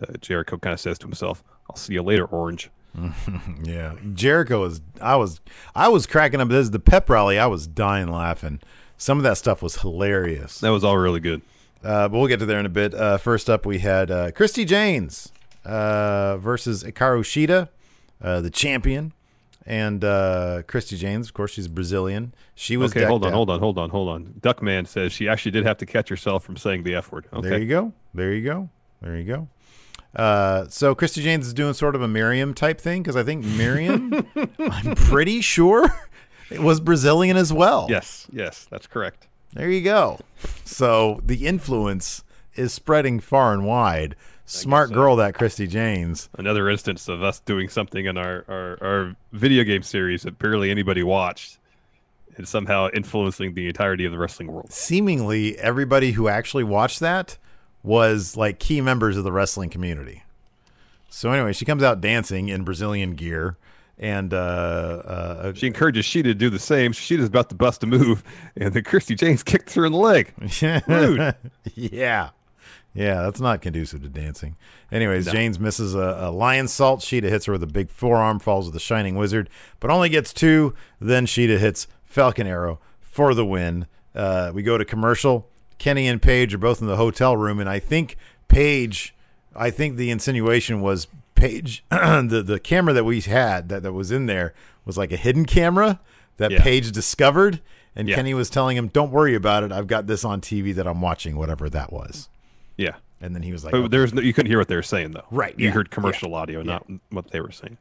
[SPEAKER 3] Uh, Jericho kind of says to himself, "I'll see you later, Orange."
[SPEAKER 2] Yeah. Jericho is I was I was cracking up. This is the pep rally. I was dying laughing. Some of that stuff was hilarious.
[SPEAKER 3] That was all really good.
[SPEAKER 2] Uh, but we'll get to there in a bit. Uh, first up, we had uh, Christi Jaynes uh, versus Hikaru Shida, uh, the champion. And uh, Christi Jaynes, of course, she's Brazilian. She was
[SPEAKER 3] Okay, hold on,
[SPEAKER 2] out.
[SPEAKER 3] hold on, hold on, hold on. Duckman says she actually did have to catch herself from saying the F word. Okay.
[SPEAKER 2] There you go. There you go. There you go. Uh, so Christi Jaynes is doing sort of a Miriam type thing because I think Miriam, I'm pretty sure, it was Brazilian as well.
[SPEAKER 3] Yes, yes, that's correct.
[SPEAKER 2] There you go. So the influence is spreading far and wide. Smart
[SPEAKER 3] so.
[SPEAKER 2] girl, that Christy Janes.
[SPEAKER 3] Another instance of us doing something in our, our, our video game series that barely anybody watched and somehow influencing the entirety of the wrestling world.
[SPEAKER 2] Seemingly, everybody who actually watched that was like key members of the wrestling community. So anyway, she comes out dancing in Brazilian gear, and uh, uh,
[SPEAKER 3] She encourages Shida to do the same. Shida's about to bust a move, and then Christy Jaynes kicks her in the leg. Rude.
[SPEAKER 2] yeah, yeah, that's not conducive to dancing. Anyways, James misses a, a lion salt. Shida hits her with a big forearm, falls with the shining wizard, but only gets two. Then Shida hits Falcon Arrow for the win. Uh, we go to commercial. Kenny and Page are both in the hotel room, and I think Page, I think the insinuation was Page, the the camera that we had that, that was in there was like a hidden camera that
[SPEAKER 3] Yeah.
[SPEAKER 2] Page discovered, and
[SPEAKER 3] Yeah.
[SPEAKER 2] Kenny was telling him, "Don't worry about it. I've got this on TV that I'm watching, whatever that was."
[SPEAKER 3] Yeah.
[SPEAKER 2] And then he was like,
[SPEAKER 3] But
[SPEAKER 2] "Okay."
[SPEAKER 3] there's no, you couldn't hear what they were saying though.
[SPEAKER 2] Right,
[SPEAKER 3] You
[SPEAKER 2] yeah,
[SPEAKER 3] heard commercial audio, not what they were saying.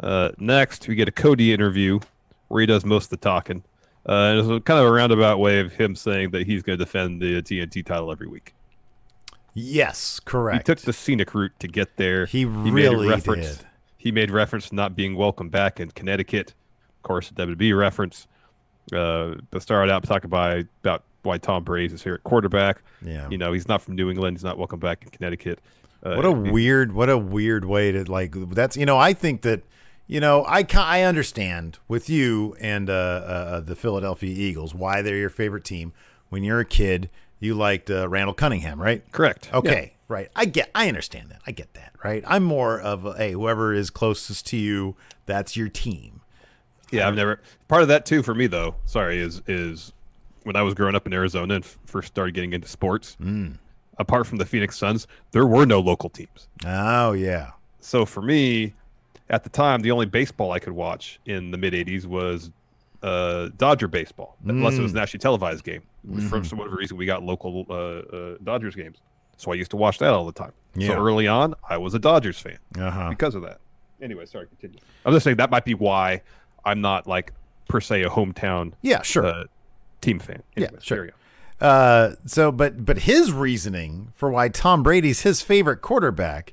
[SPEAKER 3] Uh, next, we get a Cody interview where he does most of the talking. Uh, it's a kind of a roundabout way of him saying that he's going to defend the TNT title every week.
[SPEAKER 2] "Yes, correct.
[SPEAKER 3] He took the scenic route to get there.
[SPEAKER 2] He
[SPEAKER 3] made
[SPEAKER 2] really
[SPEAKER 3] reference,
[SPEAKER 2] did.
[SPEAKER 3] He made reference to not being welcome back in Connecticut. Of course, a WWE reference. Uh, but started out talking about about why Tom Brady is here at quarterback.
[SPEAKER 2] Yeah.
[SPEAKER 3] You know, he's not from New England. He's not welcome back in Connecticut. Uh,
[SPEAKER 2] What a weird, what a weird way to like. That's you know, I think that you know, I I understand with you and uh, uh, the Philadelphia Eagles why they're your favorite team. When you're a kid, you liked uh, Randall Cunningham, right?
[SPEAKER 3] Correct.
[SPEAKER 2] Okay, right. I get, I understand that. I get that, right? I'm more of a, hey, whoever is closest to you, that's your team.
[SPEAKER 3] Yeah, I've never part of that too for me though. Sorry, is is when I was growing up in Arizona and f- first started getting into sports.
[SPEAKER 2] Mm.
[SPEAKER 3] Apart from the Phoenix Suns, there were no local teams.
[SPEAKER 2] Oh yeah,
[SPEAKER 3] So for me, at the time, the only baseball I could watch in the mid '80s was uh, Dodger baseball, unless
[SPEAKER 2] Mm.
[SPEAKER 3] it was a nationally televised game.
[SPEAKER 2] Mm-hmm.
[SPEAKER 3] For some whatever reason, we got local uh, uh, Dodgers games, so I used to watch that all the time.
[SPEAKER 2] Yeah.
[SPEAKER 3] So early on, I was a Dodgers fan
[SPEAKER 2] uh huh.
[SPEAKER 3] because of that. Anyway, sorry, continue. I'm just saying that might be why I'm not like per se a hometown
[SPEAKER 2] Yeah, sure.
[SPEAKER 3] uh, team fan.
[SPEAKER 2] Yeah, sure.
[SPEAKER 3] there you go.
[SPEAKER 2] Uh, so, but but his reasoning for why Tom Brady's his favorite quarterback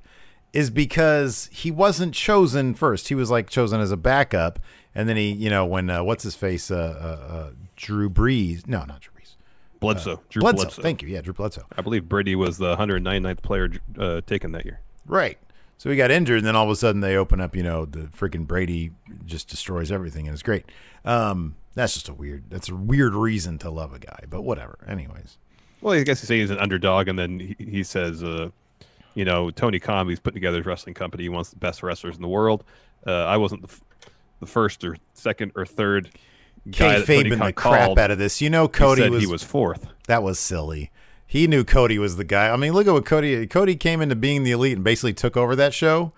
[SPEAKER 2] is because he wasn't chosen first. He was like chosen as a backup, and then he, you know, when uh, what's his face, uh, uh, uh, Drew Brees, no, not Drew Brees,
[SPEAKER 3] Bledsoe, Drew
[SPEAKER 2] Bledsoe.
[SPEAKER 3] Bledsoe.
[SPEAKER 2] Thank you, yeah, Drew Bledsoe.
[SPEAKER 3] I believe Brady was the 199th player uh, taken that year.
[SPEAKER 2] Right. So he got injured, and then all of a sudden they open up. You know, the freaking Brady just destroys everything, and it's great. Um, that's just a weird. That's a weird reason to love a guy, but whatever. Anyways,
[SPEAKER 3] Well, I guess you say he's an underdog, and then he, he says, uh, you know, Tony Khan, he's putting together his wrestling company. He wants the best wrestlers in the world. Uh, I wasn't the, f- the first or second or third guy that
[SPEAKER 2] kayfabing
[SPEAKER 3] Khan
[SPEAKER 2] the crap out of this. You know,
[SPEAKER 3] He
[SPEAKER 2] Cody
[SPEAKER 3] said
[SPEAKER 2] was,
[SPEAKER 3] he was fourth.
[SPEAKER 2] that was silly. He knew Cody was the guy. I mean, look at what Cody. Cody came into being the elite and basically took over that show.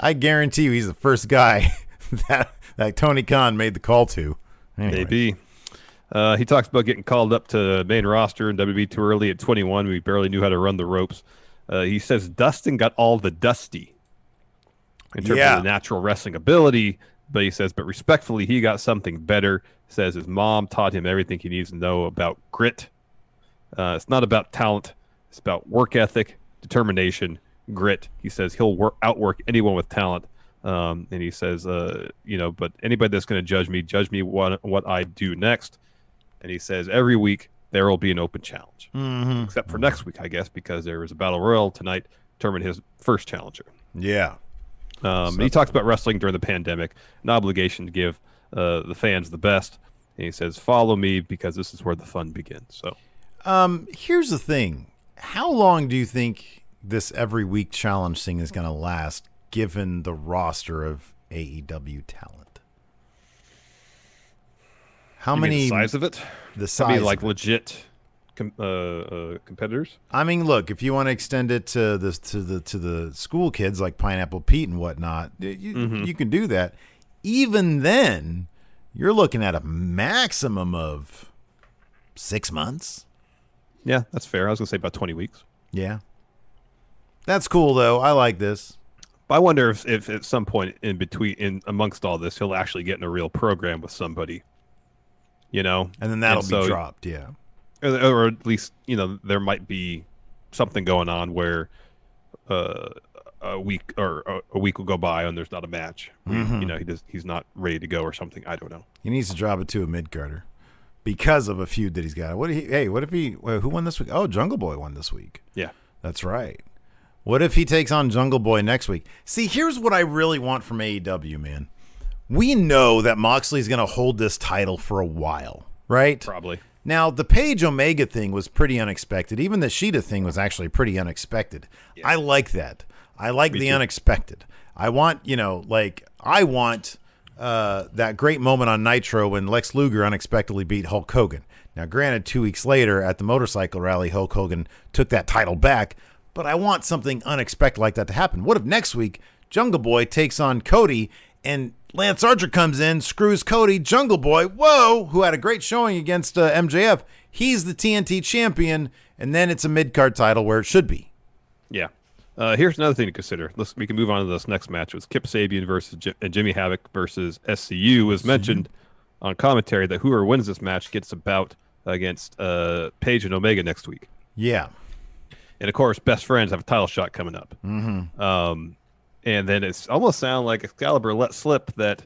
[SPEAKER 2] I guarantee you, he's the first guy that that Tony Khan made the call to. Anyways.
[SPEAKER 3] Maybe. Uh, he talks about getting called up to main roster in WB too early at 21. We barely knew how to run the ropes. Uh, he says Dustin got all the dusty in terms
[SPEAKER 2] Yeah.
[SPEAKER 3] of the natural wrestling ability, but he says, but respectfully, he got something better. Says his mom taught him everything he needs to know about grit. Uh, it's not about talent; it's about work ethic, determination, grit. He says he'll work outwork anyone with talent. Um, and he says, uh, you know, but anybody that's going to judge me, judge me what what I do next. And he says every week there will be an open challenge,
[SPEAKER 2] Mm-hmm.
[SPEAKER 3] except for next week, I guess, because there was a battle royal tonight, determine his first challenger.
[SPEAKER 2] Yeah.
[SPEAKER 3] Um, and he talks about wrestling during the pandemic, an obligation to give uh, the fans the best. And he says, "Follow me because this is where the fun begins." So
[SPEAKER 2] Um, here's the thing. How long do you think this every week challenge thing is going to last given the roster of AEW talent? How
[SPEAKER 3] You
[SPEAKER 2] many
[SPEAKER 3] size of it?
[SPEAKER 2] the
[SPEAKER 3] I
[SPEAKER 2] size
[SPEAKER 3] mean, like
[SPEAKER 2] it?
[SPEAKER 3] legit com- uh, uh, competitors.
[SPEAKER 2] I mean, look, if you want to extend it to the to the to the school kids like Pineapple Pete and whatnot, you,
[SPEAKER 3] Mm-hmm.
[SPEAKER 2] you can do that. Even then, you're looking at a maximum of six months.
[SPEAKER 3] Yeah, that's fair. I was gonna say about twenty weeks.
[SPEAKER 2] Yeah, that's cool though. I like this.
[SPEAKER 3] But I wonder if, if at some point in between, in amongst all this, he'll actually get in a real program with somebody. You know,
[SPEAKER 2] And then that'll
[SPEAKER 3] so-
[SPEAKER 2] be dropped. Yeah.
[SPEAKER 3] or, or at least you know there might be something going on where uh, a week or a, a week will go by and there's not a match.
[SPEAKER 2] Mm-hmm.
[SPEAKER 3] You know, he does, he's not ready to go or something. I don't know.
[SPEAKER 2] He needs to drop it to a mid carder because of a feud that he's got. What? He, hey, what if he? Who won this week? Oh, Jungle Boy won this week.
[SPEAKER 3] Yeah.
[SPEAKER 2] That's right. What if he takes on Jungle Boy next week? See, here's what I really want from AEW, man. We know that Moxley's going to hold this title for a while, right?
[SPEAKER 3] Probably.
[SPEAKER 2] Now, the Page Omega thing was pretty unexpected. Even the Shida thing was actually pretty unexpected. I like that. I like the unexpected. I want, you know, like, I want uh, that great moment on Nitro when Lex Luger unexpectedly beat Hulk Hogan. Now, granted, two weeks later at the motorcycle rally, Hulk Hogan took that title back, but I want something unexpected like that to happen. What if next week Jungle Boy takes on Cody and Lance Archer comes in, screws Cody, Jungle Boy, whoa, who had a great showing against uh, MJF. He's the TNT champion, and then it's a mid card title where it should be.
[SPEAKER 3] Yeah. Uh, here's another thing to consider. Let's we can move on to this next match. It was Kip Sabian versus uh, Jimmy Havoc versus SCU. It was mentioned on commentary that whoever wins this match gets a bout against uh, Page and Omega next week.
[SPEAKER 2] Yeah.
[SPEAKER 3] And of course, best friends have a title shot coming up. Mm-hmm. Um, and then it's almost sound like Excalibur let slip that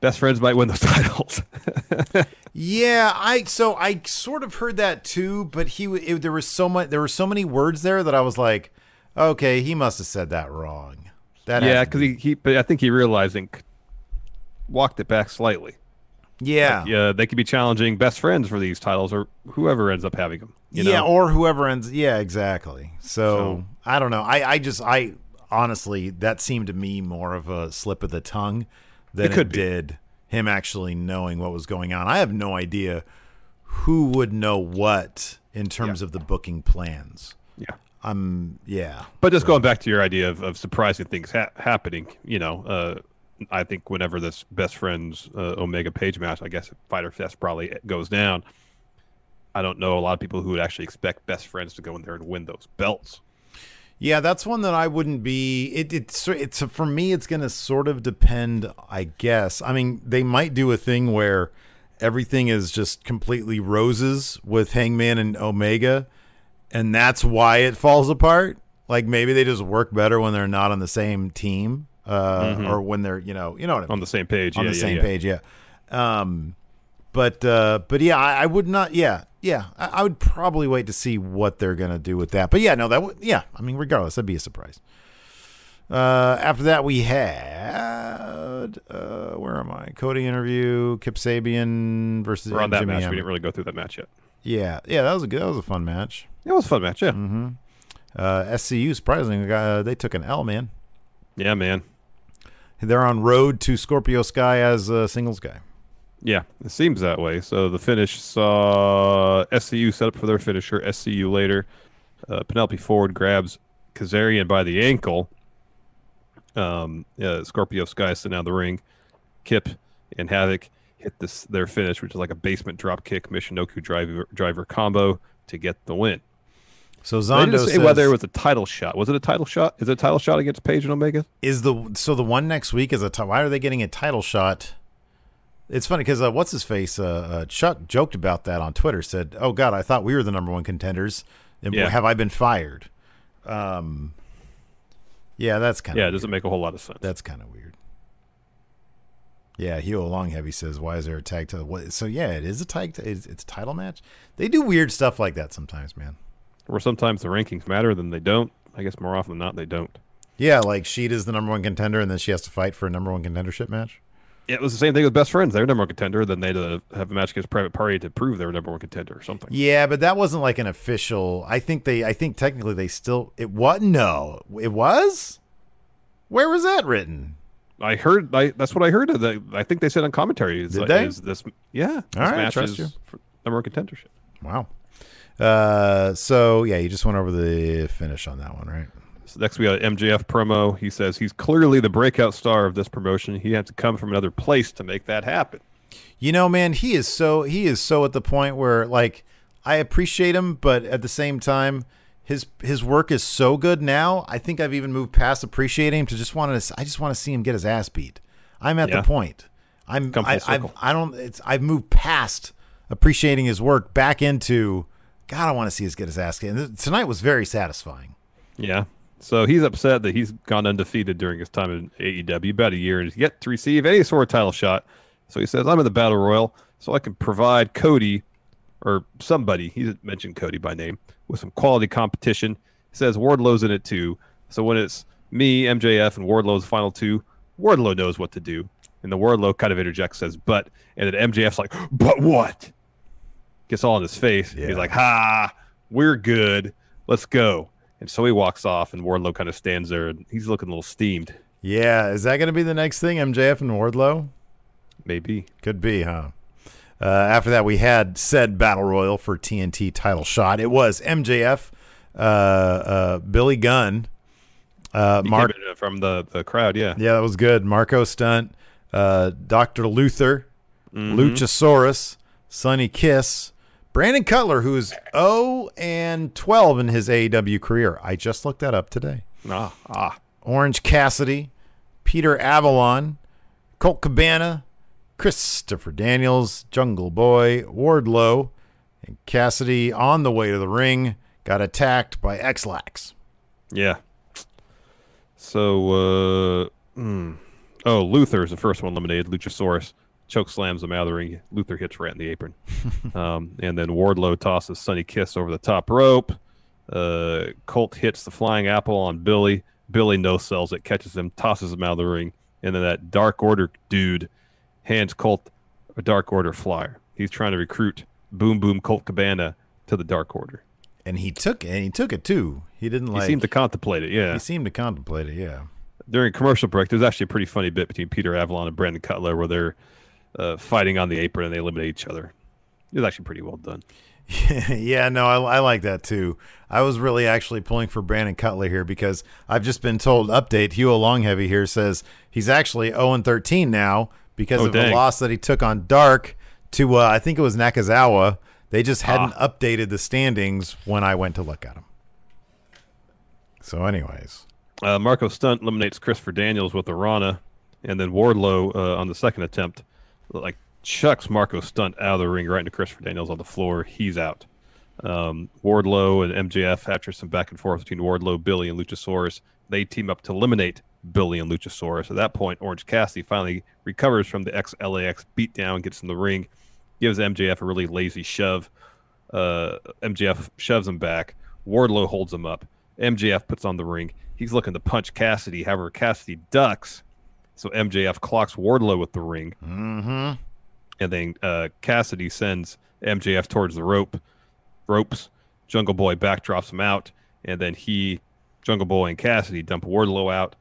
[SPEAKER 3] best friends might win those titles.
[SPEAKER 2] Yeah, I so I sort of heard that too, but he it, there was so much there were so many words there that I was like, okay, he must have said that wrong. That
[SPEAKER 3] yeah, because he, he, but I think he realized and walked it back slightly.
[SPEAKER 2] yeah.
[SPEAKER 3] Yeah, they could be challenging best friends for these titles, or whoever ends up having them. You
[SPEAKER 2] yeah,
[SPEAKER 3] know?
[SPEAKER 2] or whoever ends. Yeah, exactly. So,
[SPEAKER 3] So-
[SPEAKER 2] I don't know. I, I just, I honestly, that seemed to me more of a slip of the tongue than
[SPEAKER 3] It
[SPEAKER 2] it, did him actually knowing what was going on. I have no idea who would know what in terms of the booking plans.
[SPEAKER 3] yeah.
[SPEAKER 2] I'm, yeah,
[SPEAKER 3] But just going back to your idea of, of surprising things ha- happening, you know, uh, I think whenever this best friends uh, Omega Page match, I guess Fyter Fest probably goes down. I don't know a lot of people who would actually expect best friends to go in there and win those belts.
[SPEAKER 2] Yeah, that's one that I wouldn't be. It, it's it's for me. It's going to sort of depend, I guess. I mean, they might do a thing where everything is just completely roses with Hangman and Omega, and that's why it falls apart. Like maybe they just work better when they're not on the same team, uh, or when they're you know you know what I mean
[SPEAKER 3] On the same page.
[SPEAKER 2] on
[SPEAKER 3] yeah,
[SPEAKER 2] the
[SPEAKER 3] yeah,
[SPEAKER 2] same
[SPEAKER 3] yeah.
[SPEAKER 2] page. Yeah. Um, but uh, but yeah, I, I would not. Yeah, yeah, I, I would probably wait to see what they're gonna do with that. But yeah, no, that would. Yeah, I mean, regardless, that'd be a surprise. Uh, after that, we had uh, where am I? Cody interview, Kip Sabian versus
[SPEAKER 3] We're on that
[SPEAKER 2] Jimmy
[SPEAKER 3] match. We didn't really go through that match yet.
[SPEAKER 2] Yeah, yeah, that was a good. That was a fun match.
[SPEAKER 3] It was a fun match. Yeah.
[SPEAKER 2] Mm-hmm. Uh, SCU surprisingly, uh, they took an L, man.
[SPEAKER 3] Yeah, man.
[SPEAKER 2] They're on road to Scorpio Sky as a singles guy.
[SPEAKER 3] Yeah, it seems that way. So the finish saw SCU set up for their finisher. SCU later. Uh, Penelope Ford grabs Kazarian by the ankle. Um, uh, Scorpio Sky sitting out of the ring. Kip and Havoc hit this their finish, which is like a basement drop kick Michinoku driver driver combo to get the win.
[SPEAKER 2] So
[SPEAKER 3] They
[SPEAKER 2] Zondo
[SPEAKER 3] didn't say
[SPEAKER 2] says,
[SPEAKER 3] whether it was a title shot. Was it a title shot? Is it a title shot against Page and Omega?
[SPEAKER 2] is the so the one next week is a ti- why are they getting a title shot? It's funny because uh, what's his face uh, uh, Chuck joked about that on Twitter. Said, "Oh God, I thought we were the number one contenders. And
[SPEAKER 3] Yeah.
[SPEAKER 2] Have I been fired?" Um, yeah, that's kind of
[SPEAKER 3] Yeah, it doesn't make a whole lot of sense.
[SPEAKER 2] that's kind of weird. Yeah, Hugh Longheavy says, "Why is there a tag to what?" So yeah, it is a tag. To, it's, it's a title match. They do weird stuff like that sometimes, man.
[SPEAKER 3] Or sometimes the rankings matter, then they don't. I guess more often than not, they don't.
[SPEAKER 2] Yeah, like Shida's the number one contender, and then she has to fight for a number one contendership match.
[SPEAKER 3] Yeah, it was the same thing with best friends. They're number one contender. Then they'd uh, have a match against Private Party to prove they were number one contender or something.
[SPEAKER 2] Yeah, but that wasn't like an official. I think they. I think technically they still. It was no. It was. Where was that written?
[SPEAKER 3] I heard. I, that's what I heard. That I think they said on commentary.
[SPEAKER 2] Did
[SPEAKER 3] like,
[SPEAKER 2] they?
[SPEAKER 3] is this? Yeah. This
[SPEAKER 2] All right,
[SPEAKER 3] match
[SPEAKER 2] trust you.
[SPEAKER 3] for number one contendership.
[SPEAKER 2] Wow. Uh. So yeah, you just went over the finish on that one, right?
[SPEAKER 3] So next we got MJF promo. He says he's clearly the breakout star of this promotion. He had to come from another place to make that happen.
[SPEAKER 2] You know, man, he is so he is so at the point where like I appreciate him, but at the same time, his his work is so good now. I think I've even moved past appreciating him to just want to. I just want to see him get his ass beat. I'm at
[SPEAKER 3] Yeah.
[SPEAKER 2] the point. I'm. I, I've. I don't. It's. I've moved past appreciating his work back into. God, I want to see us get his ass kicked. And Tonight was very satisfying.
[SPEAKER 3] Yeah. So he's upset that he's gone undefeated during his time in AEW, about a year, and he's yet to receive any sort of title shot. So he says, I'm in the Battle Royal, so I can provide Cody or somebody, he didn't mention Cody by name, with some quality competition. He says Wardlow's in it too. So when it's me, MJF, and Wardlow's final two, Wardlow knows what to do. And the Wardlow kind of interjects, says, but, and then MJF's like, but what? Gets all in his face.
[SPEAKER 2] Yeah.
[SPEAKER 3] He's like, ha, we're good. Let's go. And so he walks off, and Wardlow kind of stands there, and he's looking a little steamed.
[SPEAKER 2] Yeah, is that going to be the next thing? MJF and Wardlow?
[SPEAKER 3] Maybe.
[SPEAKER 2] Could be, huh? Uh, after that, we had said battle royal for TNT title shot. It was MJF, uh, uh, Billy Gunn, uh, Mark.
[SPEAKER 3] from the, the crowd, yeah.
[SPEAKER 2] Yeah, that was good. Marco Stunt, uh, Doctor Luther, Luchasaurus, Sunny Kiss, Brandon Cutler, who is 0 and 12 in his AEW career. I just looked that up today.
[SPEAKER 3] Ah, ah.
[SPEAKER 2] Orange Cassidy, Peter Avalon, Colt Cabana, Christopher Daniels, Jungle Boy, Wardlow, and Cassidy on the way to the ring got attacked by X-Lax.
[SPEAKER 3] Yeah. So, uh, hmm. oh, Luther is the first one eliminated. Luchasaurus choke slams him out of the ring. Luther hits right in the apron. um, and then Wardlow tosses Sunny Kiss over the top rope. Uh, Colt hits the flying apple on Billy. Billy no sells it, catches him, tosses him out of the ring. And then that Dark Order dude hands Colt a Dark Order flyer. He's trying to recruit Boom Boom Colt Cabana to the Dark Order.
[SPEAKER 2] And he took and he took it too. He didn't like.
[SPEAKER 3] He seemed to contemplate it, yeah.
[SPEAKER 2] he seemed to contemplate it, yeah.
[SPEAKER 3] during commercial break, there's actually a pretty funny bit between Peter Avalon and Brandon Cutler where they're uh, fighting on the apron and they eliminate each other. It was actually pretty well done.
[SPEAKER 2] yeah, no, I, I like that too. I was really actually pulling for Brandon Cutler here because I've just been told update. Hugh Longheavy here says he's actually 0 and 13 now because
[SPEAKER 3] Oh,
[SPEAKER 2] of the loss that he took on Dark to uh, I think it was Nakazawa. They just hadn't
[SPEAKER 3] Ah.
[SPEAKER 2] updated the standings when I went to look at them. So, anyways,
[SPEAKER 3] Uh, Marco Stunt eliminates Christopher Daniels with the Rana, and then Wardlow uh, on the second attempt, like chucks Marco Stunt out of the ring right into Christopher Daniels on the floor. He's out. Um, Wardlow and MJF, after some back and forth between Wardlow, Billy, and Luchasaurus, they team up to eliminate Billy and Luchasaurus. At that point, Orange Cassidy finally recovers from the ex LAX beatdown, gets in the ring, gives MJF a really lazy shove. Uh, MJF shoves him back. Wardlow holds him up. MJF puts on the ring. He's looking to punch Cassidy. However, Cassidy ducks. So MJF clocks Wardlow with the ring.
[SPEAKER 2] mm-hmm.
[SPEAKER 3] And then uh, Cassidy sends MJF towards the rope, ropes. Jungle Boy backdrops him out. And then he, Jungle Boy and Cassidy dump Wardlow out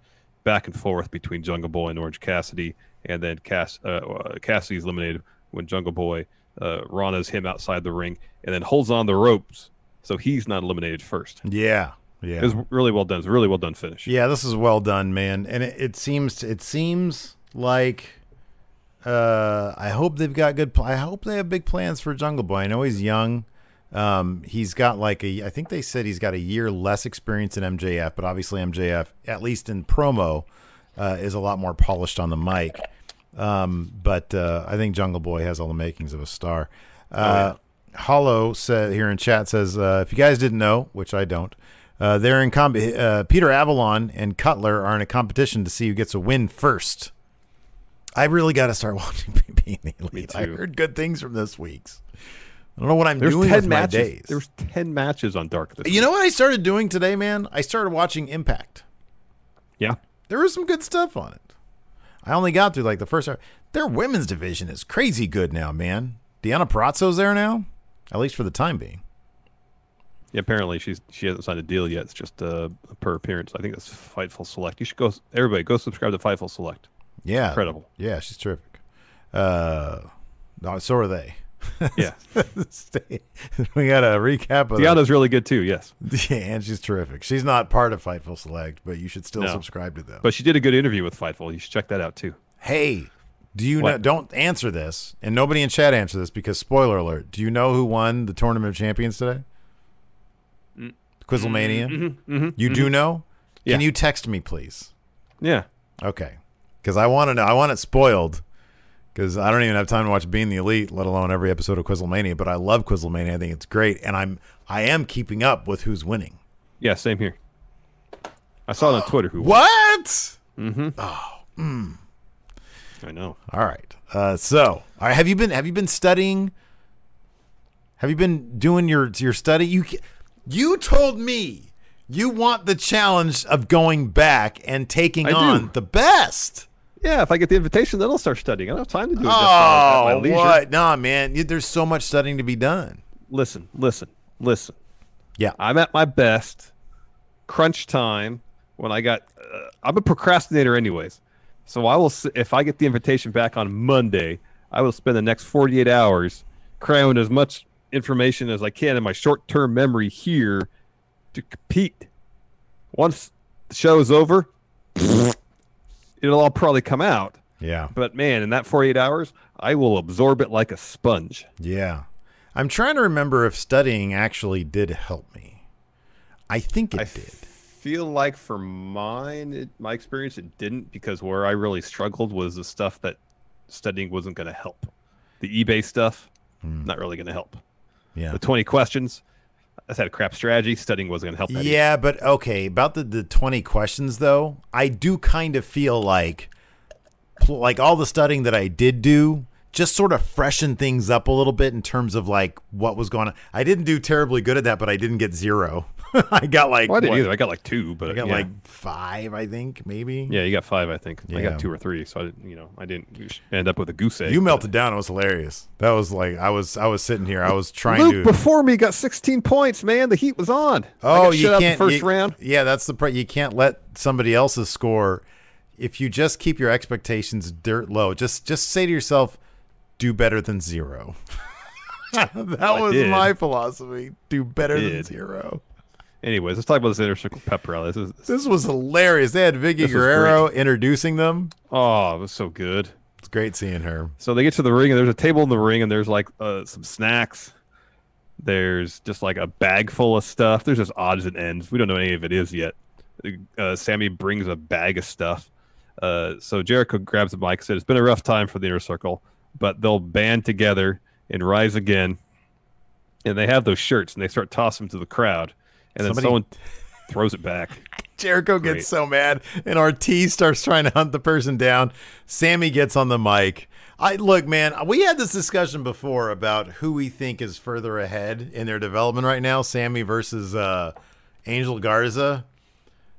[SPEAKER 3] back and forth between Jungle Boy and Orange Cassidy. And then Cass, uh, uh, Cassidy's eliminated when Jungle Boy uh, Rana's him outside the ring and then holds on the ropes. So he's not eliminated first.
[SPEAKER 2] yeah, yeah.
[SPEAKER 3] It was really well done. It's really well done finish.
[SPEAKER 2] Yeah, this is well done, man. And it, it seems it seems like uh I hope they've got good pl- I hope they have big plans for Jungle Boy. I know he's young. Um he's got like a I think they said he's got a year less experience than MJF, but obviously MJF at least in promo uh is a lot more polished on the mic. Um but uh I think Jungle Boy has all the makings of a star. Uh Hollow said here in chat says uh, if you guys didn't know, which I don't, uh, they're in comp- uh, Peter Avalon and Cutler are in a competition to see who gets a win first. I really got to start watching Being the Elite. I heard good things from this week's. I don't know what I'm
[SPEAKER 3] There's
[SPEAKER 2] doing
[SPEAKER 3] ten
[SPEAKER 2] with my days.
[SPEAKER 3] There's ten matches on Dark this
[SPEAKER 2] you
[SPEAKER 3] week.
[SPEAKER 2] know what I started doing today, man? I started watching Impact.
[SPEAKER 3] Yeah.
[SPEAKER 2] There was some good stuff on it. I only got through like the first. hour. Their women's division is crazy good now, man. Deonna Purrazzo's there now, at least for the time being.
[SPEAKER 3] Yeah, apparently she's she hasn't signed a deal yet. It's just uh, per appearance. I think that's Fightful Select. You should go. Everybody, go subscribe to Fightful Select.
[SPEAKER 2] Yeah,
[SPEAKER 3] Incredible.
[SPEAKER 2] Yeah, she's terrific. Uh, no, so are they.
[SPEAKER 3] Yeah,
[SPEAKER 2] we got a recap of
[SPEAKER 3] Deonna's really good too. Yes,
[SPEAKER 2] Yeah, and she's terrific. She's not part of Fightful Select, but you should still
[SPEAKER 3] No.
[SPEAKER 2] subscribe to them.
[SPEAKER 3] but she did a good interview with Fightful. You should check that out too.
[SPEAKER 2] hey, do you know? Don't answer this, and nobody in chat answer this because spoiler alert. Do you know who won the tournament of champions today? Quizzlemania. you do know?
[SPEAKER 3] Mm-hmm. Yeah.
[SPEAKER 2] Can you text me, please?
[SPEAKER 3] Yeah,
[SPEAKER 2] Okay, because I want to know. I want it spoiled because I don't even have time to watch Being the Elite, let alone every episode of Quizlemania. But I love Quizlemania. I think it's great, and I'm I am keeping up with who's winning.
[SPEAKER 3] Yeah, same here. I saw it on Twitter. Who?
[SPEAKER 2] What? Mm-hmm. Oh.
[SPEAKER 3] I know.
[SPEAKER 2] All right. Uh, so, all right, have you been have you been studying? Have you been doing your your study? You you told me you want the challenge of going back and taking
[SPEAKER 3] I do.
[SPEAKER 2] on the best.
[SPEAKER 3] Yeah, if I get the invitation, then I'll start studying. I don't have time to do it. just at my
[SPEAKER 2] Oh,
[SPEAKER 3] leisure.
[SPEAKER 2] what? Nah, man. There's so much studying to be done.
[SPEAKER 3] Listen, listen, listen.
[SPEAKER 2] Yeah.
[SPEAKER 3] I'm at my best. Crunch time when I got. Uh, I'm a procrastinator, anyways. So I will. If I get the invitation back on Monday, I will spend the next 48 hours cramming as much information as I can in my short-term memory here to compete. Once the show is over, it'll all probably come out.
[SPEAKER 2] Yeah.
[SPEAKER 3] But man, in that 48 hours, I will absorb it like a sponge.
[SPEAKER 2] Yeah. I'm trying to remember if studying actually did help me. I think it
[SPEAKER 3] I
[SPEAKER 2] did.
[SPEAKER 3] feel like for mine, it, my experience, it didn't because where I really struggled was the stuff that studying wasn't going to help. The eBay stuff, hmm. not really going to help.
[SPEAKER 2] Yeah.
[SPEAKER 3] The 20 questions, I had a crap strategy. Studying wasn't going to help. that either.
[SPEAKER 2] Yeah, but okay, about the, the 20 questions though, I do kind of feel like like all the studying that I did do just sort of freshened things up a little bit in terms of like what was going on. I didn't do terribly good at that, but I didn't get zero. I got like
[SPEAKER 3] Well, I didn't
[SPEAKER 2] what?
[SPEAKER 3] either. I got like two, but
[SPEAKER 2] I got
[SPEAKER 3] yeah.
[SPEAKER 2] like 5, I think, maybe.
[SPEAKER 3] yeah, you got five, I think. I got two or three, so I, didn't- you know, I didn't end up with a goose egg.
[SPEAKER 2] You
[SPEAKER 3] but-
[SPEAKER 2] melted down. It was hilarious. That was like I was I was sitting here. I was trying
[SPEAKER 3] Luke
[SPEAKER 2] to
[SPEAKER 3] before me got 16 points, man. The heat was on.
[SPEAKER 2] Oh, you
[SPEAKER 3] shut out the
[SPEAKER 2] can't.
[SPEAKER 3] first
[SPEAKER 2] you-
[SPEAKER 3] round.
[SPEAKER 2] Yeah, that's the part. You can't let somebody else's score. If you just keep your expectations dirt low, just just say to yourself, "Do better than zero. that was
[SPEAKER 3] did.
[SPEAKER 2] my philosophy. Do better than zero.
[SPEAKER 3] Anyways, let's talk about this inner circle pep rally. This is
[SPEAKER 2] This was hilarious. They had
[SPEAKER 3] Vickie
[SPEAKER 2] Guerrero introducing them.
[SPEAKER 3] oh, it was so good.
[SPEAKER 2] It's great seeing her.
[SPEAKER 3] So they get to the ring, and there's a table in the ring, and there's like uh, some snacks. There's just like a bag full of stuff. There's just odds and ends. We don't know any of it is yet. Uh, Sammy brings a bag of stuff. Uh, so Jericho grabs the mic and said, It's been a rough time for the inner circle, but they'll band together and rise again. And they have those shirts, and they start tossing them to the crowd. And then
[SPEAKER 2] Somebody-
[SPEAKER 3] someone throws it back.
[SPEAKER 2] Jericho gets so mad, and Ortiz starts trying to hunt the person down. Sammy gets on the mic. I look, man. We had this discussion before about who we think is further ahead in their development right now. Sammy versus uh, Angel Garza.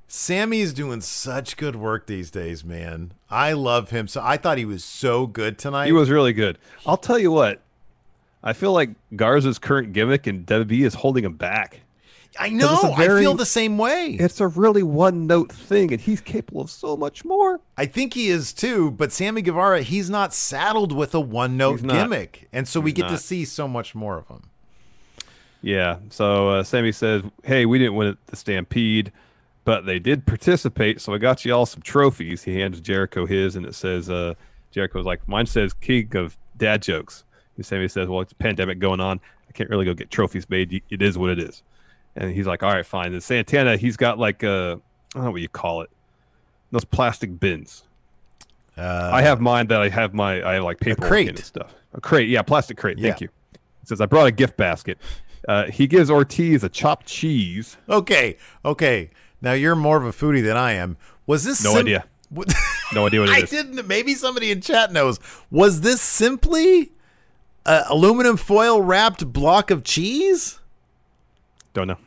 [SPEAKER 2] Sammy's doing such good work these days, man. I love him. So I thought he was so good tonight.
[SPEAKER 3] He was really good. I'll tell you what. I feel like Garza's current gimmick and WWE is holding him back.
[SPEAKER 2] I know.
[SPEAKER 3] a
[SPEAKER 2] I feel the same way.
[SPEAKER 3] It's a really one note thing, and he's capable of so much more.
[SPEAKER 2] I think he is too, but Sammy Guevara, he's not saddled with a one note gimmick. And so we
[SPEAKER 3] He's
[SPEAKER 2] get to see so much more of him.
[SPEAKER 3] Yeah. So uh, Sammy says, "Hey, we didn't win at the Stampede, but they did participate. So I got you all some trophies." He hands Jericho his, and it says, uh, "Jericho's like, mine says King of Dad Jokes." And Sammy says, "Well, it's a pandemic going on. I can't really go get trophies made. It is what it is." And he's like, "All right, fine." And Santana, he's got like uh, I don't know what you call it, those plastic bins.
[SPEAKER 2] Uh,
[SPEAKER 3] I have mine that I have my I have like paper
[SPEAKER 2] crate.
[SPEAKER 3] and stuff. A crate, yeah, plastic crate. Thank you. It says I brought a gift basket. Uh, he gives Ortiz a chopped cheese.
[SPEAKER 2] Okay, okay. Now you're more of a foodie than I am. Was this
[SPEAKER 3] No idea. No idea what it
[SPEAKER 2] I
[SPEAKER 3] is.
[SPEAKER 2] didn't. Maybe somebody in chat knows. Was this simply a aluminum foil wrapped block of cheese?
[SPEAKER 3] Don't know.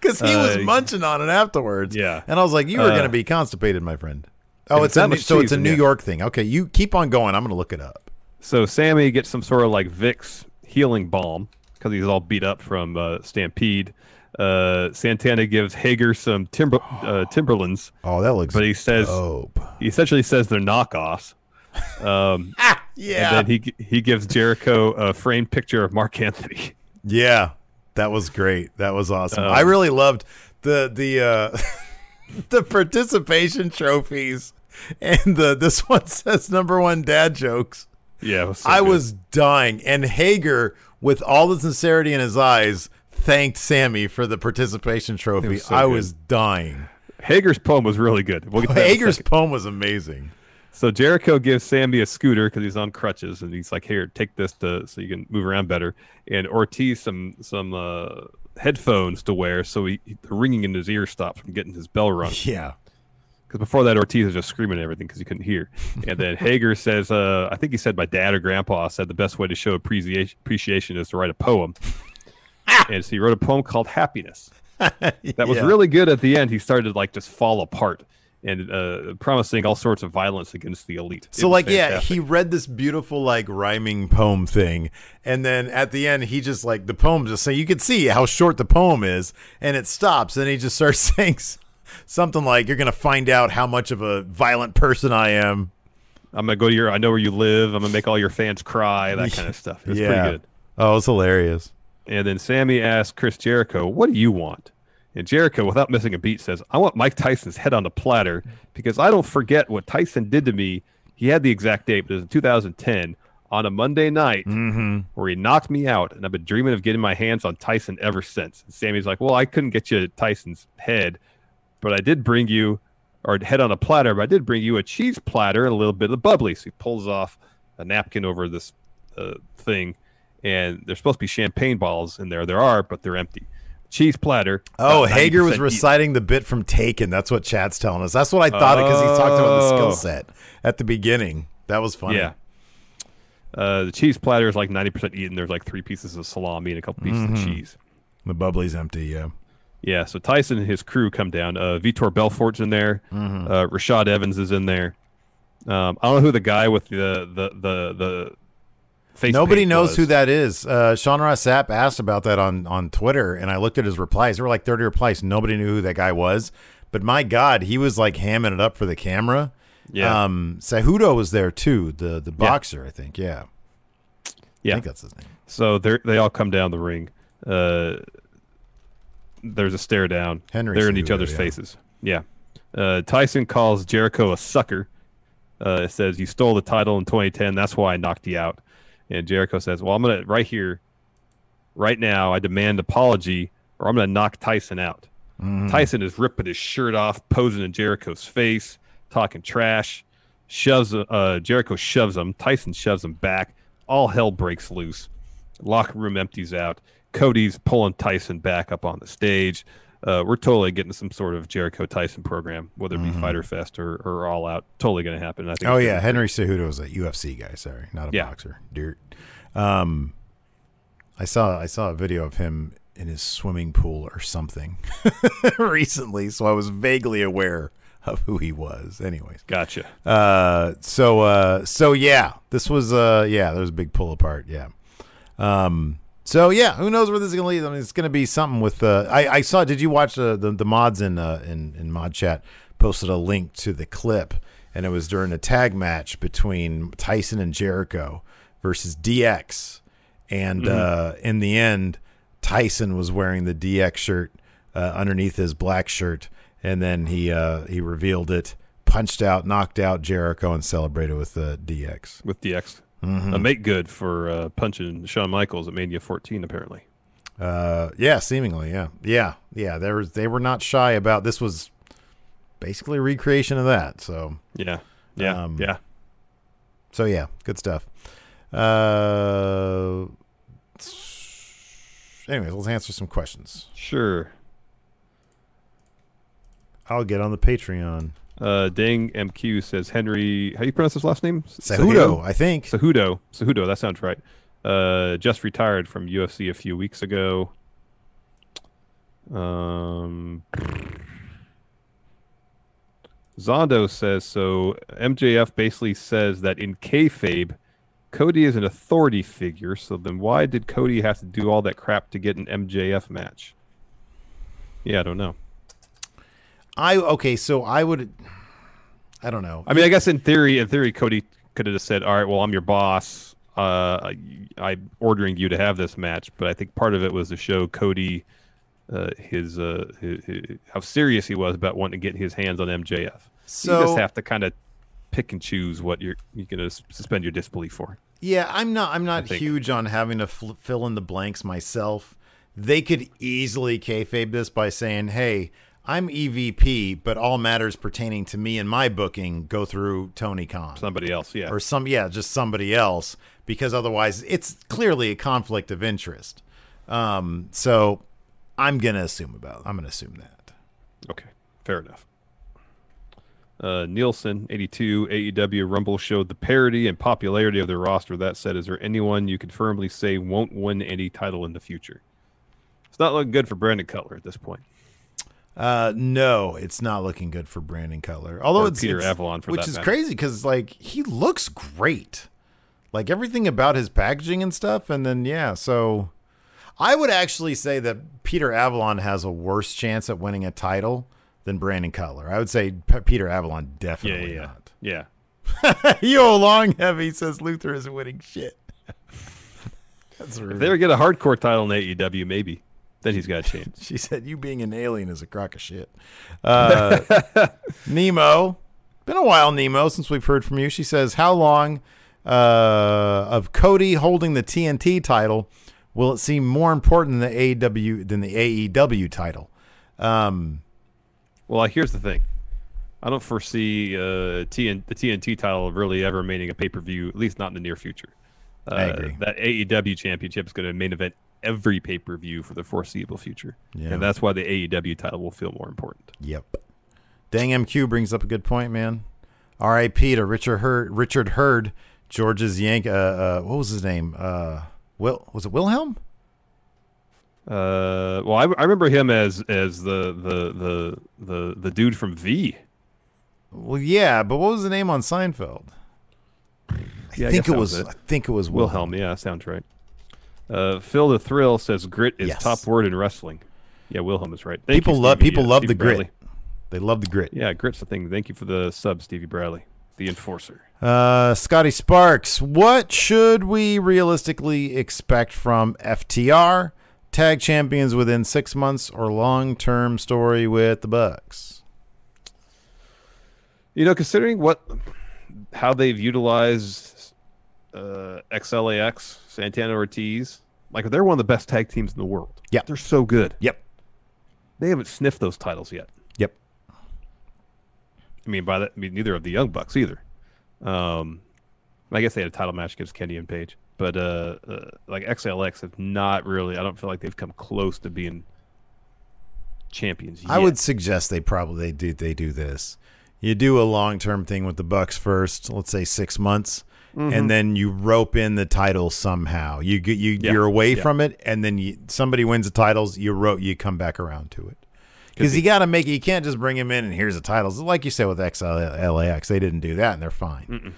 [SPEAKER 2] Because he was
[SPEAKER 3] Uh,
[SPEAKER 2] munching on it afterwards.
[SPEAKER 3] yeah.
[SPEAKER 2] and I was like, "You were
[SPEAKER 3] Uh,
[SPEAKER 2] going to be constipated, my friend." Oh, it's
[SPEAKER 3] it's
[SPEAKER 2] a
[SPEAKER 3] that
[SPEAKER 2] New-
[SPEAKER 3] much
[SPEAKER 2] so it's
[SPEAKER 3] cheese,
[SPEAKER 2] a New. York thing. Okay, you keep on going. I'm going to look it up.
[SPEAKER 3] So Sammy gets some sort of like Vicks healing balm because he's all beat up from uh, Stampede. Uh, Santana gives Hager some timber uh, Timberlands,
[SPEAKER 2] Oh, that looks.
[SPEAKER 3] but he says
[SPEAKER 2] dope.
[SPEAKER 3] he essentially says they're knockoffs. Um,
[SPEAKER 2] Yeah,
[SPEAKER 3] And then he he gives Jericho a framed picture of Marc Anthony.
[SPEAKER 2] Yeah, that was great. That was awesome.
[SPEAKER 3] Um,
[SPEAKER 2] I really loved the the uh the participation trophies and the this one says number one dad jokes.
[SPEAKER 3] Yeah, was so
[SPEAKER 2] I
[SPEAKER 3] good.
[SPEAKER 2] was dying, and Hager, with all the sincerity in his eyes, thanked Sammy for the participation trophy.
[SPEAKER 3] was so
[SPEAKER 2] I
[SPEAKER 3] good.
[SPEAKER 2] was dying.
[SPEAKER 3] Hager's poem was really good. We'll get to that in a
[SPEAKER 2] Hager's poem was amazing.
[SPEAKER 3] So Jericho gives Sammy a scooter because he's on crutches, and he's like, "Here, take this to so you can move around better." And Ortiz some some uh, headphones to wear so he, the ringing in his ear stops from getting his bell rung.
[SPEAKER 2] Yeah.
[SPEAKER 3] Because before that, Ortiz was just screaming at everything because he couldn't hear. And then Hager says, uh, I think he said my dad or grandpa said the best way to show appreciation, appreciation is to write a poem. and so he wrote a poem called Happiness. That was
[SPEAKER 2] Yeah.
[SPEAKER 3] really good at the end. He started to like just fall apart and uh, promising all sorts of violence against the elite.
[SPEAKER 2] So
[SPEAKER 3] was
[SPEAKER 2] like yeah, he read this beautiful like rhyming poem thing, and then at the end he just like the poem just say you can see how short the poem is, and it stops, and he just starts saying something like you're gonna find out how much of a violent person I am.
[SPEAKER 3] I'm gonna go to your. I know where you live. I'm gonna make all your fans cry. That kind of stuff. It was
[SPEAKER 2] yeah.
[SPEAKER 3] pretty good.
[SPEAKER 2] Oh, it's hilarious.
[SPEAKER 3] And then Sammy asks Chris Jericho, "What do you want?" And Jericho, without missing a beat, says, "I want Mike Tyson's head on a platter because I don't forget what Tyson did to me. He had the exact date, but it was in 2010 on a Monday night where he knocked me out, and I've been dreaming of getting my hands on Tyson ever since." And Sammy's like, "Well, I couldn't get you Tyson's head, but I did bring you." Or head on a platter, but I did bring you a cheese platter and a little bit of the bubbly. So he pulls off a napkin over this uh, thing, and there's supposed to be champagne bottles in there. There are, but they're empty. Cheese platter.
[SPEAKER 2] Oh, Hager was
[SPEAKER 3] 90%
[SPEAKER 2] reciting the bit from Taken. That's what chat's telling us. That's what I thought because he talked about the
[SPEAKER 3] Oh.
[SPEAKER 2] skill set at the beginning. That was funny.
[SPEAKER 3] Yeah. Uh, the cheese platter is like 90% eaten. There's like three pieces of salami and a couple pieces
[SPEAKER 2] Mm-hmm.
[SPEAKER 3] of cheese.
[SPEAKER 2] The bubbly's empty. Yeah.
[SPEAKER 3] Yeah, so Tyson and his crew come down. Uh, Vitor Belfort's in there.
[SPEAKER 2] Mm-hmm.
[SPEAKER 3] Uh, Rashad Evans is in there. Um, I don't know who the guy with the the the the face.
[SPEAKER 2] Nobody knows
[SPEAKER 3] was.
[SPEAKER 2] who that is. Uh, Sean Ross Sapp asked about that on, on Twitter, and I looked at his replies. There were like 30 replies. Nobody knew who that guy was. But my God, he was like hamming it up for the camera.
[SPEAKER 3] Yeah.
[SPEAKER 2] Um, Cejudo was there too, the the boxer, I think. Yeah. I
[SPEAKER 3] Yeah.
[SPEAKER 2] think that's his name.
[SPEAKER 3] So they they all come down the ring. Uh, there's a stare down.
[SPEAKER 2] Henry
[SPEAKER 3] They're in each other's
[SPEAKER 2] yeah.
[SPEAKER 3] faces. Yeah. Uh, Tyson calls Jericho a sucker. Uh, it says you stole the title in 2010. That's why I knocked you out. And Jericho says, "Well, I'm gonna right here, right now. I demand apology, or I'm gonna knock Tyson out."
[SPEAKER 2] Mm-hmm.
[SPEAKER 3] Tyson is ripping his shirt off, posing in Jericho's face, talking trash. Shoves uh, Jericho shoves him. Tyson shoves him back. All hell breaks loose. Locker room empties out. Cody's pulling Tyson back up on the stage. Uh, we're totally getting some sort of Jericho Tyson program, whether it be Fyter Fest or, or All Out. Totally going to happen. I think
[SPEAKER 2] Mm-hmm. Oh yeah, Henry Cejudo was a UFC guy. Sorry, not a
[SPEAKER 3] Yeah.
[SPEAKER 2] boxer. Dirt. Um, I saw I saw a video of him in his swimming pool or something recently, so I was vaguely aware of who he was. Anyways,
[SPEAKER 3] Gotcha.
[SPEAKER 2] uh, so uh, so yeah, this was uh, yeah, there was a big pull apart. Yeah. Um. So yeah, who knows where this is gonna lead? I mean, it's gonna be something with. Uh, I I saw. Did you watch uh, the the mods in uh, in in mod chat posted a link to the clip, and it was during a tag match between Tyson and Jericho versus DX, and uh, in the end, Tyson was wearing the DX shirt uh, underneath his black shirt, and then he uh, he revealed it, punched out, knocked out Jericho, and celebrated with the DX.
[SPEAKER 3] With DX.
[SPEAKER 2] Mm-hmm.
[SPEAKER 3] A make good for uh, punching Shawn Michaels at Mania 14, apparently.
[SPEAKER 2] Uh, yeah, seemingly, yeah, yeah, yeah. There was they were not shy about this. Was basically a recreation of that. So
[SPEAKER 3] Yeah. Yeah.
[SPEAKER 2] Um,
[SPEAKER 3] yeah.
[SPEAKER 2] so yeah, good stuff. Uh, anyways, let's answer some questions.
[SPEAKER 3] Sure.
[SPEAKER 2] I'll get on the Patreon.
[SPEAKER 3] Uh, Dang MQ says Henry. How do you pronounce his last name?
[SPEAKER 2] Cejudo, I think.
[SPEAKER 3] Cejudo. Cejudo. That sounds right. Uh, just retired from UFC a few weeks ago. Um, Zondo says so. MJF basically says that in kayfabe, Cody is an authority figure. So then, why did Cody have to do all that crap to get an MJF match? Yeah, I don't know.
[SPEAKER 2] I okay, so I would. I don't know.
[SPEAKER 3] I mean, I guess in theory, in theory, Cody could have just said, "All right, well, I'm your boss. Uh, I, I'm ordering you to have this match." But I think part of it was to show Cody uh, his, uh, his, his how serious he was about wanting to get his hands on MJF.
[SPEAKER 2] So you
[SPEAKER 3] just have to kind of pick and choose what you're you're gonna suspend your disbelief for.
[SPEAKER 2] Yeah, I'm not. I'm not huge on having to fl- fill in the blanks myself. They could easily kayfabe this by saying, "Hey, I'm EVP, but all matters pertaining to me and my booking go through Tony Khan
[SPEAKER 3] Somebody else, yeah.
[SPEAKER 2] or some yeah, just somebody else because otherwise it's clearly a conflict of interest. Um, so I'm gonna assume about. I'm gonna assume that.
[SPEAKER 3] Okay, fair enough. Uh, Nielsen, 82, AEW Rumble showed the parity and popularity of their roster. That said, is there anyone you can firmly say won't win any title in the future? It's not looking good for Brandon Cutler at this point.
[SPEAKER 2] Uh, no, it's not looking good for Brandon Cutler. Although
[SPEAKER 3] Or
[SPEAKER 2] it's
[SPEAKER 3] Peter
[SPEAKER 2] it's-
[SPEAKER 3] Avalon, for that.
[SPEAKER 2] which
[SPEAKER 3] that
[SPEAKER 2] is
[SPEAKER 3] matter.
[SPEAKER 2] crazy because like he looks great, like everything about his packaging and stuff. And then yeah, so I would actually say that Peter Avalon has a worse chance at winning a title than Brandon Cutler. I would say P- Peter Avalon
[SPEAKER 3] Yeah,
[SPEAKER 2] definitely
[SPEAKER 3] yeah,
[SPEAKER 2] not.
[SPEAKER 3] yeah.
[SPEAKER 2] Yo, long heavy says Luther isn't winning shit. That's
[SPEAKER 3] If they ever get a hardcore title in AEW, maybe then he's got a chance.
[SPEAKER 2] She said, "You being an alien is a crock of shit." Uh, Nemo, been a while, Nemo, since we've heard from you. She says, "How long uh, of Cody holding the TNT title will it seem more important than the AEW than the AEW title?" Um,
[SPEAKER 3] Well, here's the thing. I don't foresee uh, TN- the TNT title really ever remaining a pay per view, at least not in the near future. Uh,
[SPEAKER 2] I agree.
[SPEAKER 3] That AEW championship is going to main event every pay per view for the foreseeable future.
[SPEAKER 2] Yeah.
[SPEAKER 3] And that's why the AEW title will feel more important.
[SPEAKER 2] Yep. Dang MQ brings up a good point, man. R.I.P. to Richard Herd. Richard Herd, George's Yank. Uh, uh, what was his name? Uh, Will was it Wilhelm?
[SPEAKER 3] Uh, well, I, I remember him as as the the the the the dude from V.
[SPEAKER 2] Well, yeah, but what was the name on Seinfeld? I
[SPEAKER 3] Yeah,
[SPEAKER 2] think
[SPEAKER 3] guess
[SPEAKER 2] it was.
[SPEAKER 3] was it.
[SPEAKER 2] I think it was
[SPEAKER 3] Wilhelm, yeah, sounds right. Uh, Phil the Thrill says grit is
[SPEAKER 2] Yes.
[SPEAKER 3] top word in wrestling. Yeah, Wilhelm is right. Thank
[SPEAKER 2] People
[SPEAKER 3] you,
[SPEAKER 2] love people love
[SPEAKER 3] Stevie
[SPEAKER 2] the grit. They love the grit.
[SPEAKER 3] Yeah, grit's the thing. Thank you for the sub, Stevie Bradley, the enforcer.
[SPEAKER 2] Uh, Scotty Sparks, what should we realistically expect from FTR? Tag champions within six months or long term story with the Bucks?
[SPEAKER 3] You know, considering what how they've utilized uh, XLAX, Santana Ortiz, like they're one of the best tag teams in the world.
[SPEAKER 2] Yeah.
[SPEAKER 3] they're so good.
[SPEAKER 2] Yep.
[SPEAKER 3] They haven't sniffed those titles yet.
[SPEAKER 2] Yep.
[SPEAKER 3] I mean, by that, I mean neither of the Young Bucks either. Um, I guess they had a title match against Kenny and Page, but uh, uh, like XLX have not really. I don't feel like they've come close to being champions.
[SPEAKER 2] I would suggest they probably they do they do this. You do a long term thing with the Bucks first, let's say six months, and then you rope in the title somehow. You get you
[SPEAKER 3] Yeah,
[SPEAKER 2] you're away
[SPEAKER 3] yeah.
[SPEAKER 2] from it, and then you, somebody wins the titles. You rope you come back around to it because you got to make it. You can't just bring him in and here's the titles. Like you said with XLAX, they didn't do that, and they're fine.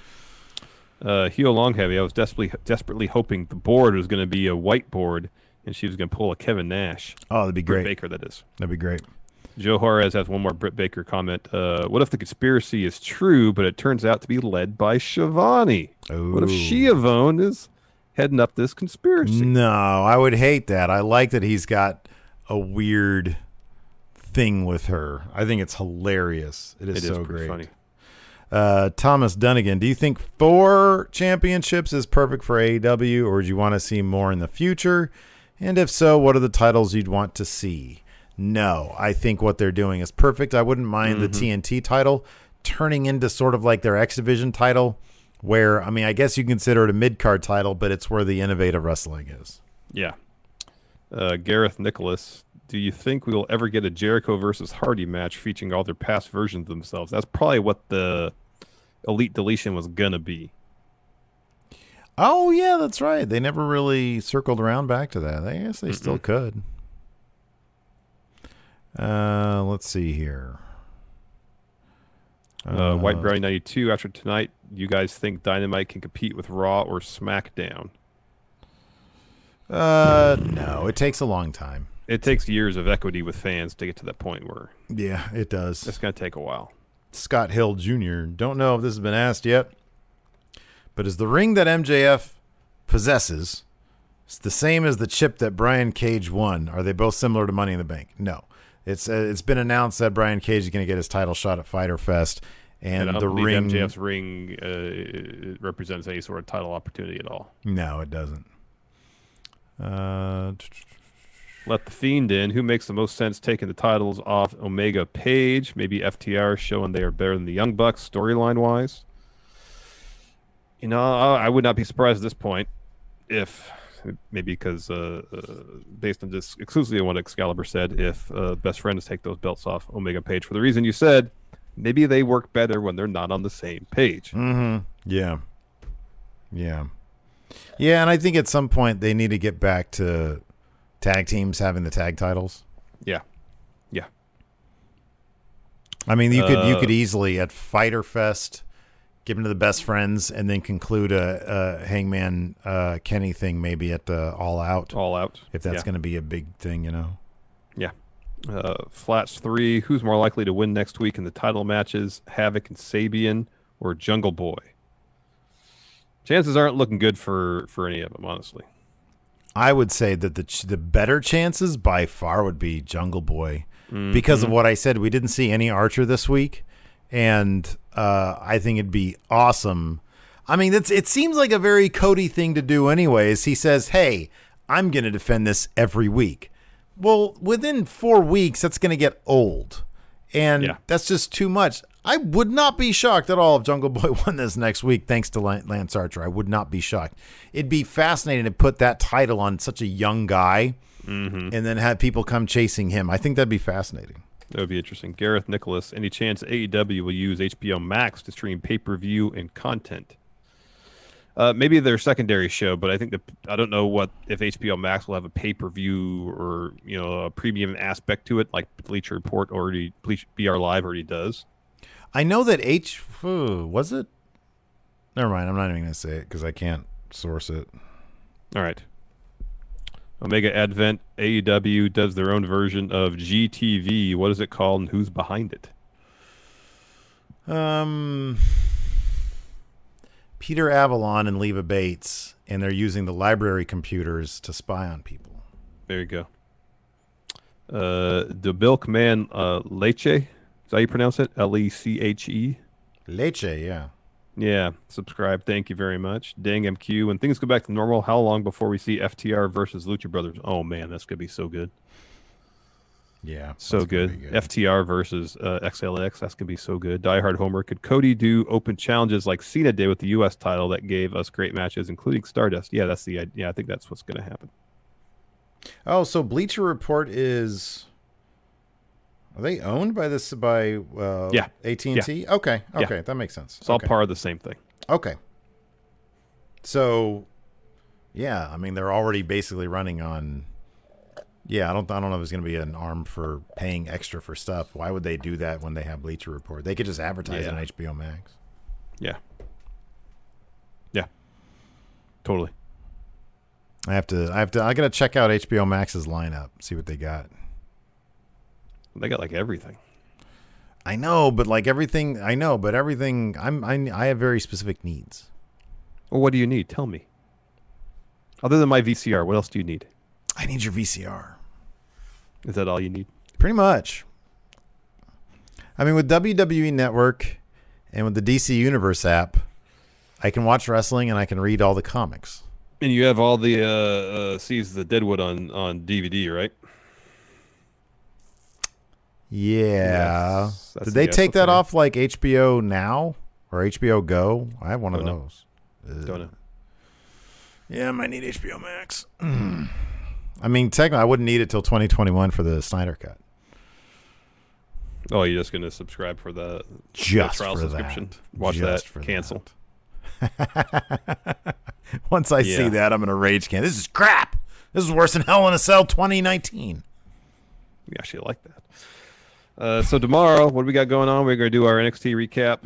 [SPEAKER 3] uh, Hugh Longheavy. I was desperately desperately hoping the board was going to be a white board, and she was going to pull a Kevin Nash,
[SPEAKER 2] Oh, that'd be great.
[SPEAKER 3] Baker. That is.
[SPEAKER 2] That'd be great.
[SPEAKER 3] Joe Juarez has one more Britt Baker comment. Uh, what if the conspiracy is true, but it turns out to be led by Schiavone? What if
[SPEAKER 2] Ooh.
[SPEAKER 3] Schiavone is heading up this conspiracy?
[SPEAKER 2] No, I would hate that. I like that he's got a weird thing with her. I think it's hilarious. It is
[SPEAKER 3] It is
[SPEAKER 2] so great.
[SPEAKER 3] funny.
[SPEAKER 2] Uh, Thomas Dunnigan, do you think four championships is perfect for AEW, or do you want to see more in the future? And if so, what are the titles you'd want to see? No, I think what they're doing is perfect. I wouldn't mind the TNT title turning into sort of like their X Division title, where, I mean, I guess you consider it a mid card title, but it's where the innovative wrestling is.
[SPEAKER 3] Yeah. Uh, Gareth Nicholas, do you think we will ever get a Jericho versus Hardy match featuring all their past versions of themselves? That's probably what the Elite Deletion was gonna be.
[SPEAKER 2] Oh yeah, that's right. They never really circled around back to that. I guess they still could. Uh, let's see here.
[SPEAKER 3] Uh, White Brownie ninety two. After tonight, you guys think Dynamite can compete with Raw or SmackDown?
[SPEAKER 2] Uh, no, it takes a long time.
[SPEAKER 3] It takes years of equity with fans to get to that point where
[SPEAKER 2] Yeah, it does.
[SPEAKER 3] it's gonna take a while.
[SPEAKER 2] Scott Hill Jr. Don't know if this has been asked yet, but is the ring that MJF possesses it's the same as the chip that Brian Cage won? Are they both similar to Money in the Bank? No. It's uh, it's been announced that Brian Cage is going to get his title shot at Fyter Fest, and,
[SPEAKER 3] And
[SPEAKER 2] the ring.
[SPEAKER 3] MJF's ring uh, represents any sort of title opportunity at all.
[SPEAKER 2] No, it doesn't. Uh,
[SPEAKER 3] Let the Fiend in. Who makes the most sense taking the titles off Omega Page? Maybe FTR showing they are better than the Young Bucks storyline wise. You know, I I would not be surprised at this point if maybe because uh, uh, based on just exclusively on what Excalibur said, if uh, best friends take those belts off Omega Page for the reason you said, maybe they work better when they're not on the same page.
[SPEAKER 2] Mm-hmm. Yeah. Yeah. Yeah, and I think at some point they need to get back to tag teams having the tag titles.
[SPEAKER 3] Yeah, yeah.
[SPEAKER 2] I mean, you could you
[SPEAKER 3] Uh,
[SPEAKER 2] could easily at Fyter Fest give them to the best friends and then conclude a, a Hangman uh, Kenny thing maybe at the All Out
[SPEAKER 3] All out.
[SPEAKER 2] if that's
[SPEAKER 3] yeah.
[SPEAKER 2] going to be a big thing, you know.
[SPEAKER 3] Yeah. Uh, Flats three. Who's more likely to win next week in the title matches? Havoc and Sabian or Jungle Boy? Chances aren't looking good for for any of them, honestly.
[SPEAKER 2] I would say that the ch- the better chances by far would be Jungle Boy because of what I said. We didn't see any Archer this week, and uh, I think it'd be awesome. I mean, it seems like a very Cody thing to do, anyways. He says, "Hey, I'm going to defend this every week." Well, within four weeks, that's going to get old, and
[SPEAKER 3] Yeah.
[SPEAKER 2] that's just too much. I would not be shocked at all if Jungle Boy won this next week, thanks to Lance Archer. I would not be shocked. It'd be fascinating to put that title on such a young guy, and then have people come chasing him. I think that'd be fascinating.
[SPEAKER 3] That would be interesting. Gareth Nicholas. Any chance AEW will use HBO Max to stream pay per view and content? Uh, maybe their secondary show, but I think that I don't know what if HBO Max will have a pay per view or you know a premium aspect to it, like Bleacher Report already, Bleach BR Live already does.
[SPEAKER 2] I know that H was it. Never mind. I'm not even gonna say it because I can't source it.
[SPEAKER 3] All right. Omega Advent AEW does their own version of GTV. What is it called and who's behind it?
[SPEAKER 2] Um, Peter Avalon and Leva Bates, and they're using the library computers to spy on people.
[SPEAKER 3] There you go. Uh, the Milkman uh, Leche. Is that how you pronounce it? L E C H E.
[SPEAKER 2] Leche, yeah.
[SPEAKER 3] Yeah. Subscribe. Thank you very much. Dang MQ. When things go back to normal, how long before we see FTR versus Lucha Brothers? Oh man, that's gonna be so good.
[SPEAKER 2] Yeah.
[SPEAKER 3] So
[SPEAKER 2] gonna
[SPEAKER 3] good. FTR versus uh, XLX. That's gonna be so good. Die Hard Homer. Could Cody do open challenges like Cena did with the U.S. title that gave us great matches, including Stardust? Yeah, that's the idea. Yeah, I think that's what's gonna happen.
[SPEAKER 2] Oh, so Bleacher Report is. Are they owned by this by uh,
[SPEAKER 3] Yeah.
[SPEAKER 2] AT and T? Okay,
[SPEAKER 3] Yeah.
[SPEAKER 2] okay, that makes sense.
[SPEAKER 3] It's all
[SPEAKER 2] okay.
[SPEAKER 3] part of the same thing.
[SPEAKER 2] Okay. So, yeah, I mean they're already basically running on. Yeah, I don't. I don't know if it's going to be an arm for paying extra for stuff. Why would they do that when they have Bleacher Report? They could just advertise
[SPEAKER 3] Yeah.
[SPEAKER 2] on HBO Max.
[SPEAKER 3] Yeah. Yeah. Totally.
[SPEAKER 2] I have to. I have to. I got to check out HBO Max's lineup. See what they got.
[SPEAKER 3] They got like everything.
[SPEAKER 2] I know, but like everything, I know, but everything. I'm. I, I have very specific needs.
[SPEAKER 3] Well, what do you need? Tell me. Other than my VCR, what else do you need?
[SPEAKER 2] I need your VCR.
[SPEAKER 3] Is that all you need?
[SPEAKER 2] Pretty much. I mean, with WWE Network and with the DC Universe app, I can watch wrestling and I can read all the comics.
[SPEAKER 3] And you have all the uh, uh seasons of Deadwood on on DVD, right?
[SPEAKER 2] Yeah.
[SPEAKER 3] Yes,
[SPEAKER 2] Did they
[SPEAKER 3] yes,
[SPEAKER 2] take that off like HBO Now or HBO Go? I have one of
[SPEAKER 3] Don't know.
[SPEAKER 2] those.
[SPEAKER 3] Don't know.
[SPEAKER 2] Yeah, I might need HBO Max. I mean, technically, I wouldn't need it till 2021 for the Snyder Cut.
[SPEAKER 3] Oh, you're just gonna subscribe for the
[SPEAKER 2] Just
[SPEAKER 3] trial
[SPEAKER 2] for
[SPEAKER 3] subscription.
[SPEAKER 2] that.
[SPEAKER 3] Watch
[SPEAKER 2] Just
[SPEAKER 3] that.
[SPEAKER 2] for
[SPEAKER 3] Cancel.
[SPEAKER 2] that. Once I see that, I'm gonna rage can. This is crap. This is worse than Hell in a Cell 2019.
[SPEAKER 3] We actually like that. Uh, so tomorrow, what do we got going on? We're gonna do our NXT recap.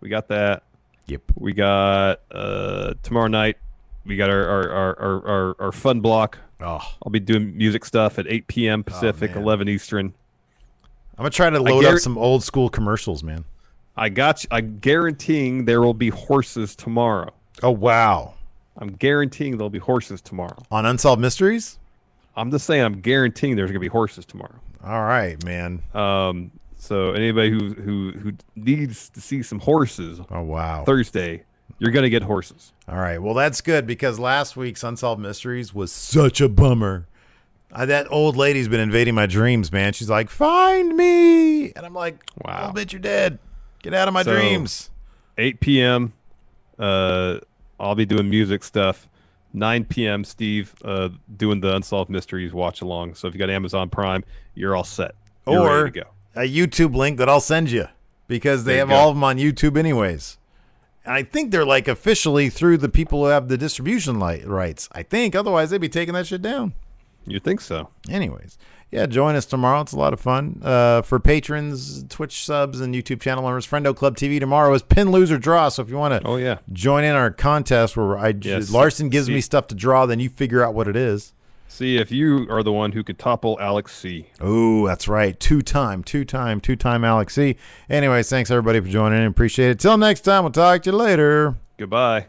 [SPEAKER 3] We got that.
[SPEAKER 2] Yep.
[SPEAKER 3] We got uh, tomorrow night. We got our our, our, our, our our fun block.
[SPEAKER 2] Oh,
[SPEAKER 3] I'll be doing music stuff at 8 p.m. Pacific,
[SPEAKER 2] man.
[SPEAKER 3] 11 Eastern.
[SPEAKER 2] I'm gonna try to load
[SPEAKER 3] gar-
[SPEAKER 2] up some old school commercials, man.
[SPEAKER 3] I got you. I'm guaranteeing there will be horses tomorrow.
[SPEAKER 2] Oh wow!
[SPEAKER 3] I'm guaranteeing there'll be horses tomorrow.
[SPEAKER 2] On Unsolved Mysteries.
[SPEAKER 3] I'm just saying I'm guaranteeing there's gonna be horses tomorrow.
[SPEAKER 2] All right, man.
[SPEAKER 3] Um, so anybody who who who needs to see some horses
[SPEAKER 2] Oh wow.
[SPEAKER 3] Thursday, you're gonna get horses.
[SPEAKER 2] All right. Well, that's good because last week's Unsolved Mysteries was such a bummer. Uh, that old lady's been invading my dreams, man. She's like, "Find me," and I'm like,
[SPEAKER 3] Wow.
[SPEAKER 2] "I'll bet you're dead. Get out of my
[SPEAKER 3] So-
[SPEAKER 2] dreams."
[SPEAKER 3] 8 p.m. Uh, I'll be doing music stuff. 9 p.m. Steve uh, doing the unsolved mysteries watch along. So if you got Amazon Prime, you're all set. You're
[SPEAKER 2] or
[SPEAKER 3] ready to go.
[SPEAKER 2] a YouTube link that I'll send you because they
[SPEAKER 3] There
[SPEAKER 2] have all of them on YouTube anyways. And I think they're like officially through the people who have the distribution li- rights. I think otherwise they'd be taking that shit down.
[SPEAKER 3] You think so?
[SPEAKER 2] Anyways, yeah, join us tomorrow. It's a lot of fun. Uh, for patrons, Twitch subs, and YouTube channel members, Friendo Club TV tomorrow is pin, lose, or draw. So if you want to
[SPEAKER 3] Oh yeah.
[SPEAKER 2] join in our contest where I
[SPEAKER 3] Yes.
[SPEAKER 2] Larson gives
[SPEAKER 3] See-
[SPEAKER 2] me stuff to draw, then you figure out what it is.
[SPEAKER 3] See if you are the one who could topple Alex C.
[SPEAKER 2] Oh, that's right. Two time, two time, two time Alex C. Anyways, thanks everybody for joining in. Appreciate it. Till next time, we'll talk to you later.
[SPEAKER 3] Goodbye.